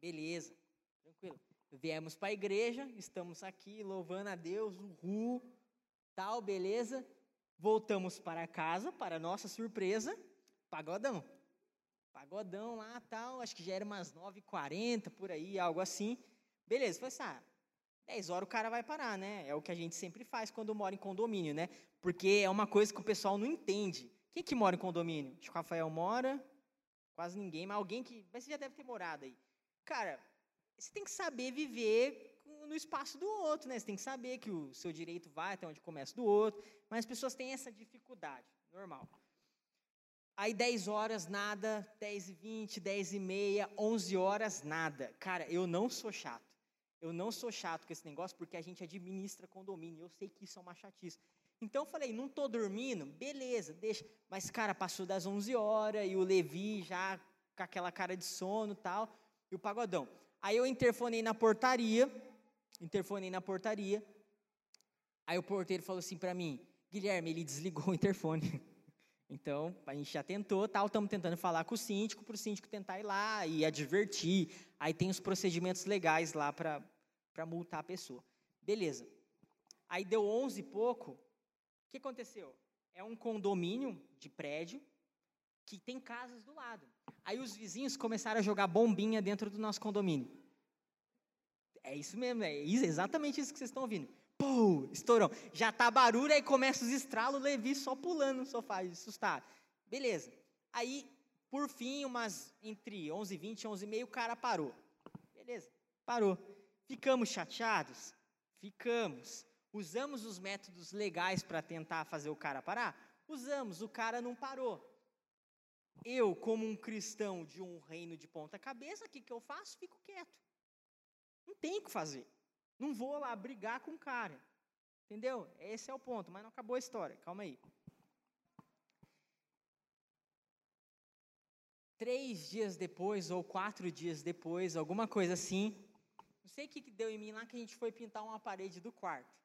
Beleza, tranquilo. Viemos para a igreja, estamos aqui louvando a Deus, ru, tal, beleza. Voltamos para casa, para nossa surpresa, pagodão. Pagodão lá, tal, acho que já era umas 9h40 por aí, algo assim. Beleza, foi assim, ah, 10 horas o cara vai parar, né? É o que a gente sempre faz quando mora em condomínio, né? Porque é uma coisa que o pessoal não entende. Quem que mora em condomínio? Acho que o Rafael mora, quase ninguém, mas alguém que. Mas você já deve ter morado aí. Cara, você tem que saber viver no espaço do outro, né? Você tem que saber que o seu direito vai até onde começa do outro, mas as pessoas têm essa dificuldade, normal. Aí 10 horas, nada, 10 e 20, 10 e meia, 11 horas, nada. Cara, eu não sou chato. Eu não sou chato com esse negócio porque a gente administra condomínio. Eu sei que isso é uma chatice. Então eu falei, não estou dormindo? Beleza, deixa. Mas, cara, passou das 11 horas e o Levi já com aquela cara de sono tal, e o pagodão. Aí eu interfonei na portaria, interfonei na portaria, aí o porteiro falou assim para mim, Guilherme, ele desligou o interfone. Então, a gente já tentou, tal, estamos tentando falar com o síndico, para o síndico tentar ir lá e advertir. Aí tem os procedimentos legais lá para multar a pessoa. Beleza. Aí deu 11 e pouco, que aconteceu? É um condomínio de prédio que tem casas do lado. Aí os vizinhos começaram a jogar bombinha dentro do nosso condomínio. É isso mesmo, é exatamente isso que vocês estão ouvindo. Pô, estourou. Já tá barulho, aí começa os estralos, Levi só pulando no sofá, assustado. Beleza. Aí, por fim, umas entre 11 e 20, 11 e meio, o cara parou. Beleza, parou. Ficamos chateados? Ficamos. Usamos os métodos legais para tentar fazer o cara parar? Usamos, o cara não parou. Eu, como um cristão de um reino de ponta cabeça, o que, que eu faço? Fico quieto. Não tem o que fazer. Não vou lá brigar com o cara. Entendeu? Esse é o ponto, mas não acabou a história. Calma aí. Três dias depois, ou quatro dias depois, alguma coisa assim, não sei o que, que deu em mim lá que a gente foi pintar uma parede do quarto.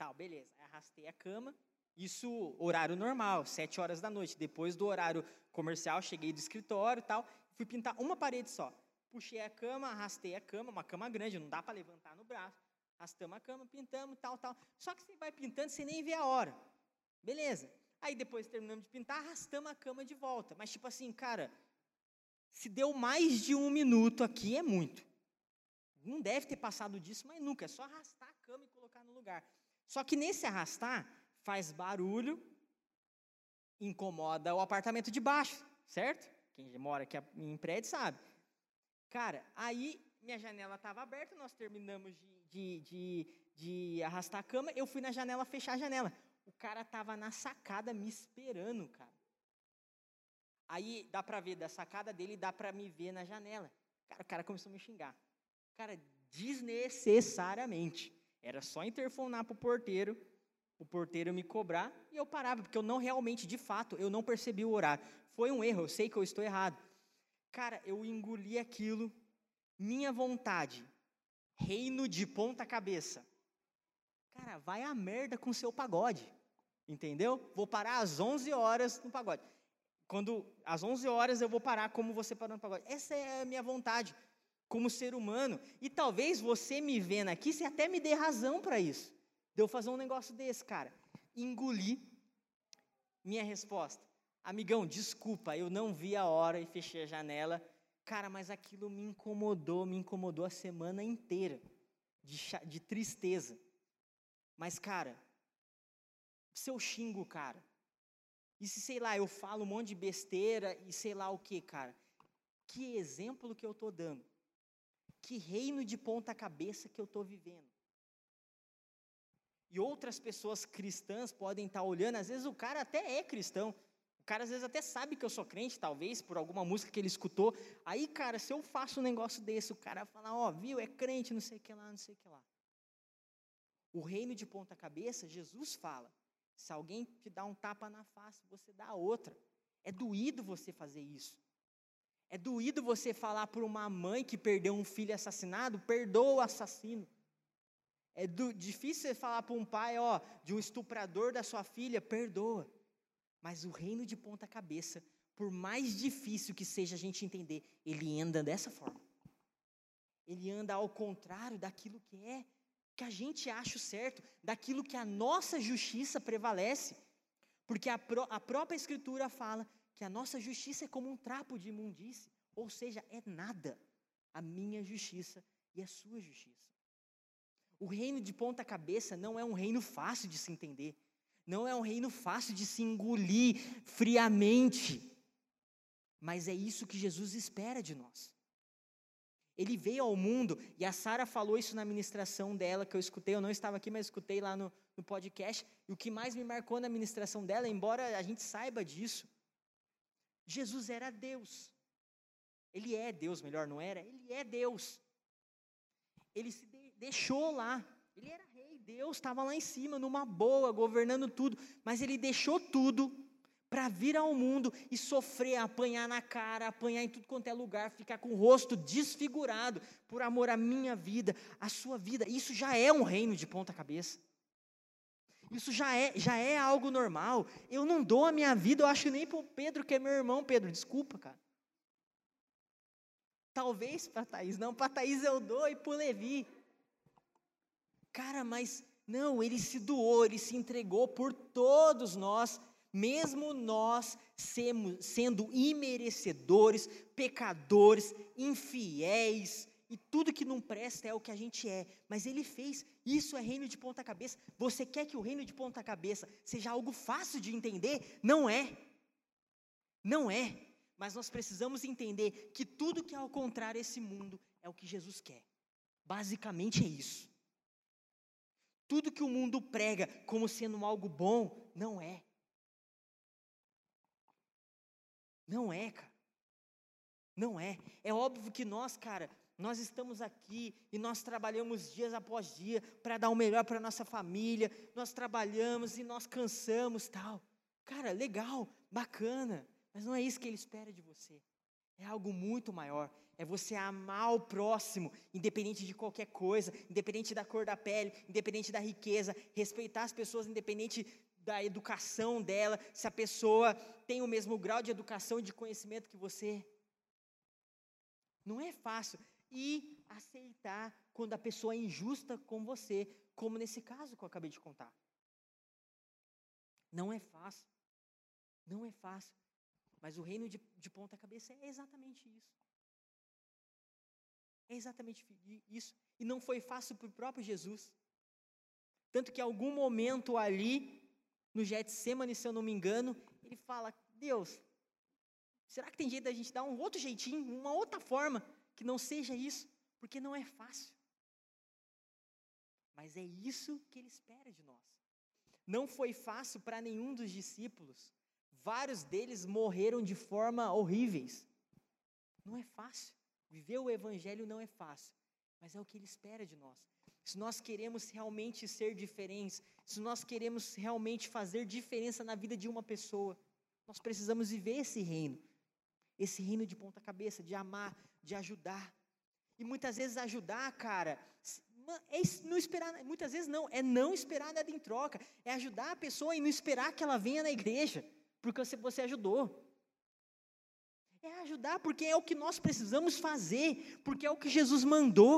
Tal, beleza. Arrastei a cama. Isso, horário normal, sete horas da noite. Depois do horário comercial, cheguei do escritório tal. Fui pintar uma parede só. Puxei a cama, arrastei a cama, uma cama grande, não dá para levantar no braço. Arrastamos a cama, pintamos, tal, tal. Só que você vai pintando, você nem vê a hora. Beleza. Aí depois terminamos de pintar, arrastamos a cama de volta. Mas tipo assim, cara, se deu mais de um minuto aqui é muito. Não deve ter passado disso, mas nunca. É só arrastar a cama e colocar no lugar. Só que nesse arrastar, faz barulho, incomoda o apartamento de baixo, certo? Quem mora aqui em prédio sabe. Cara, aí minha janela estava aberta, nós terminamos de, de, de, de, arrastar a cama, eu fui na janela fechar a janela. O cara estava na sacada me esperando, cara. Aí dá para ver da sacada dele, dá para me ver na janela. Cara, o cara começou a me xingar. Cara, desnecessariamente. Era só interfonar para o porteiro, o porteiro me cobrar e eu parava, porque eu não realmente, de fato, eu não percebi o horário. Foi um erro, eu sei que eu estou errado. Cara, eu engoli aquilo, minha vontade, reino de ponta cabeça. Cara, vai a merda com seu pagode, entendeu? Vou parar às 11 horas no pagode. Quando às 11 horas eu vou parar como você parou no pagode. Essa é a minha vontade como ser humano. E talvez você me vendo aqui, você até me dê razão para isso. De eu fazer um negócio desse, cara. Engolir minha resposta. Amigão, desculpa, eu não vi a hora e fechei a janela. Cara, mas aquilo me incomodou, me incomodou a semana inteira. De, de tristeza. Mas, cara, se eu xingo cara, e se, sei lá, eu falo um monte de besteira e sei lá o que, cara, que exemplo que eu estou dando? Que reino de ponta cabeça que eu estou vivendo? E outras pessoas cristãs podem estar tá olhando, às vezes o cara até é cristão, o cara às vezes até sabe que eu sou crente, talvez, por alguma música que ele escutou. Aí, cara, se eu faço um negócio desse, o cara fala, ó, oh, viu, é crente, não sei o que lá, não sei o que lá. O reino de ponta cabeça, Jesus fala, se alguém te dá um tapa na face, você dá a outra. É doído você fazer isso. É doído você falar para uma mãe que perdeu um filho assassinado, perdoa o assassino. É do, difícil você falar para um pai, ó, de um estuprador da sua filha, perdoa. Mas o reino de ponta cabeça, por mais difícil que seja a gente entender, ele anda dessa forma. Ele anda ao contrário daquilo que é, que a gente acha certo, daquilo que a nossa justiça prevalece. Porque a, pró a própria Escritura fala que a nossa justiça é como um trapo de imundície, ou seja, é nada a minha justiça e a sua justiça. O reino de ponta cabeça não é um reino fácil de se entender, não é um reino fácil de se engolir friamente, mas é isso que Jesus espera de nós. Ele veio ao mundo, e a Sara falou isso na ministração dela, que eu escutei, eu não estava aqui, mas escutei lá no, no podcast, e o que mais me marcou na ministração dela, embora a gente saiba disso, Jesus era Deus. Ele é Deus, melhor, não era? Ele é Deus. Ele se deixou lá. Ele era rei, Deus estava lá em cima, numa boa, governando tudo. Mas ele deixou tudo para vir ao mundo e sofrer, apanhar na cara, apanhar em tudo quanto é lugar, ficar com o rosto desfigurado por amor à minha vida, à sua vida. Isso já é um reino de ponta cabeça. Isso já é, já é algo normal. Eu não dou a minha vida, eu acho nem para o Pedro, que é meu irmão. Pedro, desculpa, cara. Talvez para Thaís, não, para Thaís eu dou e para Levi. Cara, mas não, ele se doou, ele se entregou por todos nós, mesmo nós sendo imerecedores, pecadores, infiéis, e tudo que não presta é o que a gente é. Mas ele fez. Isso é reino de ponta cabeça. Você quer que o reino de ponta cabeça seja algo fácil de entender? Não é. Não é. Mas nós precisamos entender que tudo que é ao contrário esse mundo é o que Jesus quer. Basicamente é isso. Tudo que o mundo prega como sendo algo bom, não é. Não é, cara. Não é. É óbvio que nós, cara, nós estamos aqui e nós trabalhamos dias após dia para dar o melhor para nossa família. Nós trabalhamos e nós cansamos, tal. Cara, legal, bacana, mas não é isso que ele espera de você. É algo muito maior. É você amar o próximo, independente de qualquer coisa, independente da cor da pele, independente da riqueza, respeitar as pessoas, independente da educação dela, se a pessoa tem o mesmo grau de educação e de conhecimento que você. Não é fácil e aceitar quando a pessoa é injusta com você, como nesse caso que eu acabei de contar. Não é fácil. Não é fácil. Mas o reino de, de ponta cabeça é exatamente isso. É exatamente isso. E não foi fácil para o próprio Jesus. Tanto que em algum momento ali, no Getsemane, se eu não me engano, ele fala, Deus, será que tem jeito da gente dar um outro jeitinho, uma outra forma? Que não seja isso, porque não é fácil. Mas é isso que ele espera de nós. Não foi fácil para nenhum dos discípulos. Vários deles morreram de forma horríveis. Não é fácil. Viver o evangelho não é fácil, mas é o que ele espera de nós. se nós queremos realmente ser diferentes, se nós queremos realmente fazer diferença na vida de uma pessoa, nós precisamos viver esse reino. Esse reino de ponta cabeça, de amar, de ajudar. E muitas vezes ajudar, cara, é não esperar, muitas vezes não, é não esperar nada em troca, é ajudar a pessoa e não esperar que ela venha na igreja, porque você, você ajudou. É ajudar porque é o que nós precisamos fazer, porque é o que Jesus mandou.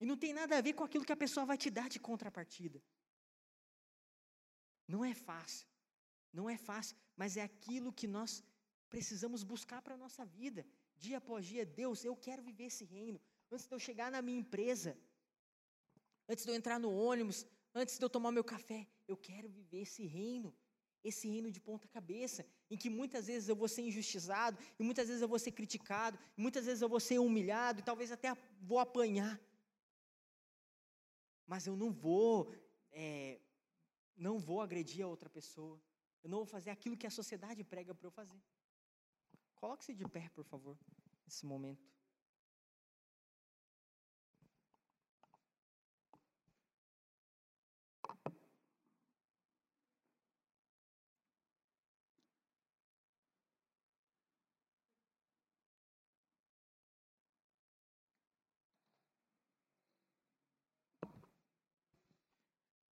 E não tem nada a ver com aquilo que a pessoa vai te dar de contrapartida. Não é fácil, não é fácil, mas é aquilo que nós precisamos buscar para a nossa vida. Dia após dia, Deus, eu quero viver esse reino. Antes de eu chegar na minha empresa, antes de eu entrar no ônibus, antes de eu tomar meu café, eu quero viver esse reino esse reino de ponta cabeça, em que muitas vezes eu vou ser injustiçado, e muitas vezes eu vou ser criticado, e muitas vezes eu vou ser humilhado, e talvez até vou apanhar. Mas eu não vou, é, não vou agredir a outra pessoa. Eu não vou fazer aquilo que a sociedade prega para eu fazer. Coloque-se de pé, por favor, nesse momento.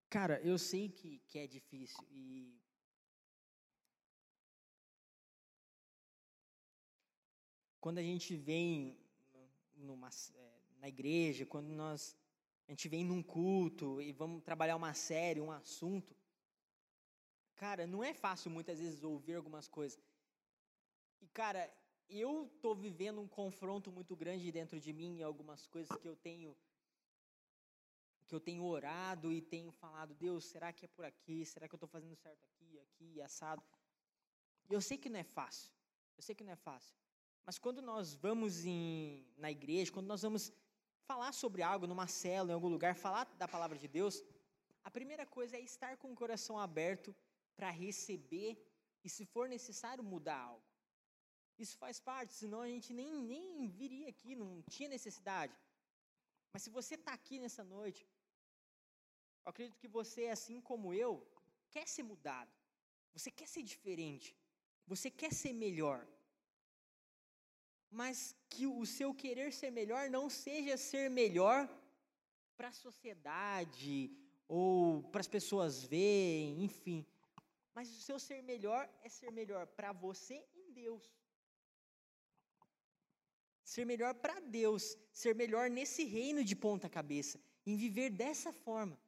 Cara, eu sei que, que é difícil e. Quando a gente vem numa, é, na igreja, quando nós a gente vem num culto e vamos trabalhar uma série, um assunto, cara, não é fácil muitas vezes ouvir algumas coisas. E cara, eu tô vivendo um confronto muito grande dentro de mim em algumas coisas que eu tenho que eu tenho orado e tenho falado, Deus, será que é por aqui? Será que eu estou fazendo certo aqui, aqui, assado? Eu sei que não é fácil. Eu sei que não é fácil. Mas quando nós vamos em, na igreja, quando nós vamos falar sobre algo numa cela, em algum lugar, falar da palavra de Deus, a primeira coisa é estar com o coração aberto para receber e, se for necessário, mudar algo. Isso faz parte, senão a gente nem, nem viria aqui, não tinha necessidade. Mas se você está aqui nessa noite, eu acredito que você, assim como eu, quer ser mudado. Você quer ser diferente. Você quer ser melhor. Mas que o seu querer ser melhor não seja ser melhor para a sociedade ou para as pessoas verem, enfim. Mas o seu ser melhor é ser melhor para você em Deus ser melhor para Deus, ser melhor nesse reino de ponta cabeça, em viver dessa forma,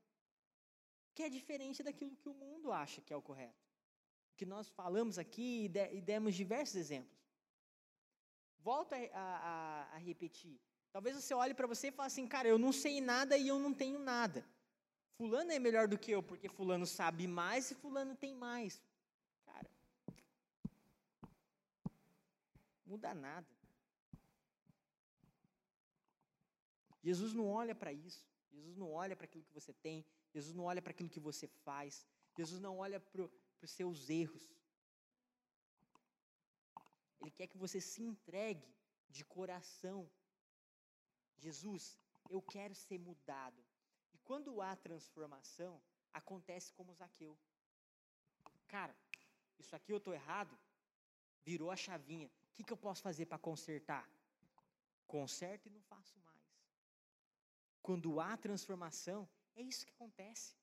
que é diferente daquilo que o mundo acha que é o correto. Que nós falamos aqui e demos diversos exemplos. Volto a, a, a repetir. Talvez você olhe para você e fale assim, cara, eu não sei nada e eu não tenho nada. Fulano é melhor do que eu, porque fulano sabe mais e fulano tem mais. Cara, muda nada. Jesus não olha para isso. Jesus não olha para aquilo que você tem. Jesus não olha para aquilo que você faz. Jesus não olha para os seus erros. Ele quer que você se entregue de coração. Jesus, eu quero ser mudado. E quando há transformação, acontece como Zaqueu. Cara, isso aqui eu estou errado, virou a chavinha. O que, que eu posso fazer para consertar? Conserto e não faço mais. Quando há transformação, é isso que acontece.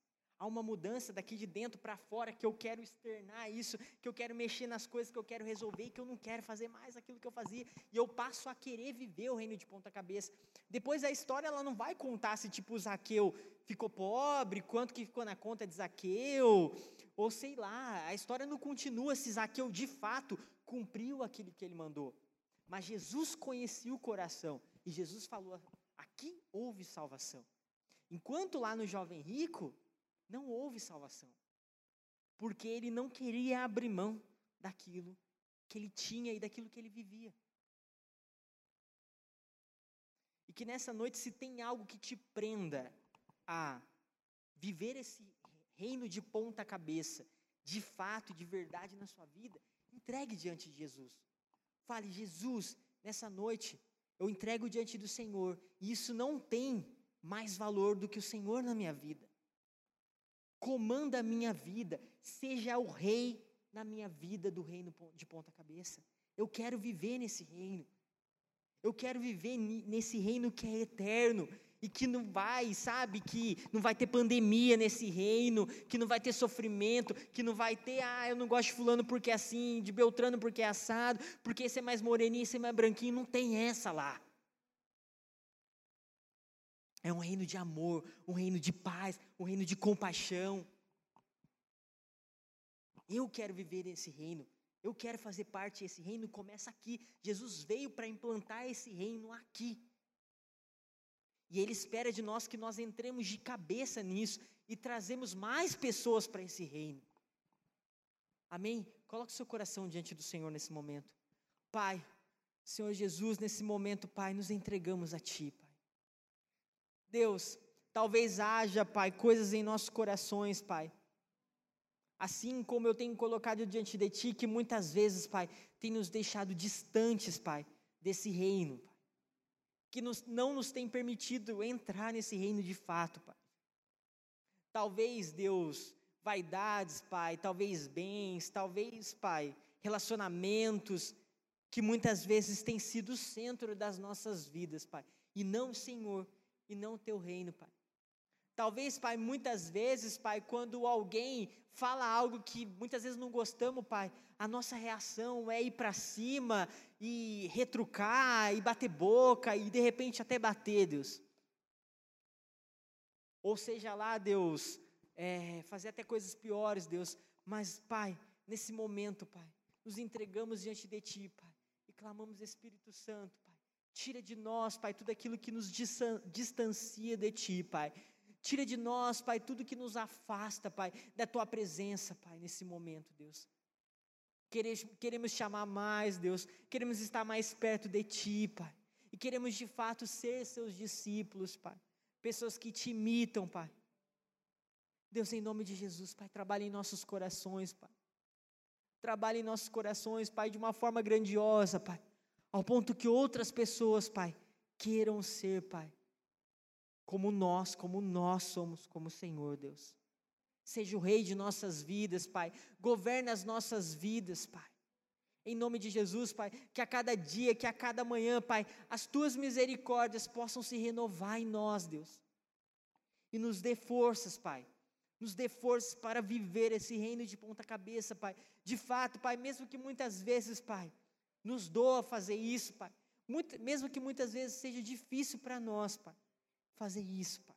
Há uma mudança daqui de dentro para fora que eu quero externar isso, que eu quero mexer nas coisas que eu quero resolver e que eu não quero fazer mais aquilo que eu fazia. E eu passo a querer viver o reino de ponta cabeça. Depois a história ela não vai contar se tipo Zaqueu ficou pobre, quanto que ficou na conta de Zaqueu, ou sei lá. A história não continua se Zaqueu de fato cumpriu aquilo que ele mandou. Mas Jesus conhecia o coração e Jesus falou Aqui houve salvação. Enquanto lá no jovem rico, não houve salvação. Porque ele não queria abrir mão daquilo que ele tinha e daquilo que ele vivia. E que nessa noite, se tem algo que te prenda a viver esse reino de ponta cabeça, de fato, de verdade na sua vida, entregue diante de Jesus. Fale, Jesus, nessa noite, eu entrego diante do Senhor. E isso não tem mais valor do que o Senhor na minha vida. Comanda a minha vida, seja o rei na minha vida do reino de ponta cabeça. Eu quero viver nesse reino. Eu quero viver nesse reino que é eterno e que não vai, sabe, que não vai ter pandemia nesse reino, que não vai ter sofrimento, que não vai ter, ah, eu não gosto de fulano porque é assim, de Beltrano porque é assado, porque esse é mais moreninho, esse é mais branquinho, não tem essa lá. É um reino de amor, um reino de paz, um reino de compaixão. Eu quero viver nesse reino. Eu quero fazer parte desse reino. Começa aqui. Jesus veio para implantar esse reino aqui. E Ele espera de nós que nós entremos de cabeça nisso e trazemos mais pessoas para esse reino. Amém? Coloque seu coração diante do Senhor nesse momento. Pai, Senhor Jesus, nesse momento, Pai, nos entregamos a Ti. Deus, talvez haja, Pai, coisas em nossos corações, Pai. Assim como eu tenho colocado diante de Ti, que muitas vezes, Pai, tem nos deixado distantes, Pai, desse reino, Pai que nos, não nos tem permitido entrar nesse reino de fato, Pai. Talvez, Deus, vaidades, Pai, talvez bens, talvez, Pai, relacionamentos que muitas vezes têm sido o centro das nossas vidas, Pai, e não Senhor, e não o teu reino, Pai. Talvez, Pai, muitas vezes, Pai, quando alguém fala algo que muitas vezes não gostamos, Pai, a nossa reação é ir para cima e retrucar e bater boca e de repente até bater, Deus. Ou seja lá, Deus, é, fazer até coisas piores, Deus. Mas, Pai, nesse momento, Pai, nos entregamos diante de Ti, Pai, e clamamos, Espírito Santo, Pai. Tira de nós, Pai, tudo aquilo que nos distancia de Ti, Pai. Tira de nós, Pai, tudo que nos afasta, Pai, da Tua presença, Pai, nesse momento, Deus. Queremos chamar mais, Deus. Queremos estar mais perto de Ti, Pai. E queremos de fato ser Seus discípulos, Pai. Pessoas que te imitam, Pai. Deus, em nome de Jesus, Pai, trabalhe em nossos corações, Pai. Trabalhe em nossos corações, Pai, de uma forma grandiosa, Pai. Ao ponto que outras pessoas, Pai, queiram ser, Pai. Como nós, como nós somos, como o Senhor, Deus. Seja o rei de nossas vidas, Pai. Governa as nossas vidas, Pai. Em nome de Jesus, Pai, que a cada dia, que a cada manhã, Pai, as tuas misericórdias possam se renovar em nós, Deus. E nos dê forças, Pai. Nos dê forças para viver esse reino de ponta cabeça, Pai. De fato, Pai, mesmo que muitas vezes, Pai, nos doa fazer isso, Pai. Muito, mesmo que muitas vezes seja difícil para nós, Pai, fazer isso, Pai.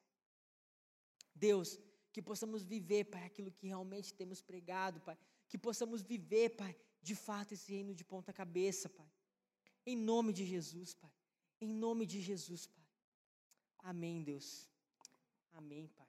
Deus, que possamos viver, Pai, aquilo que realmente temos pregado, Pai, que possamos viver, Pai, de fato esse reino de ponta cabeça, Pai. Em nome de Jesus, Pai. Em nome de Jesus, Pai. Amém, Deus. Amém, Pai.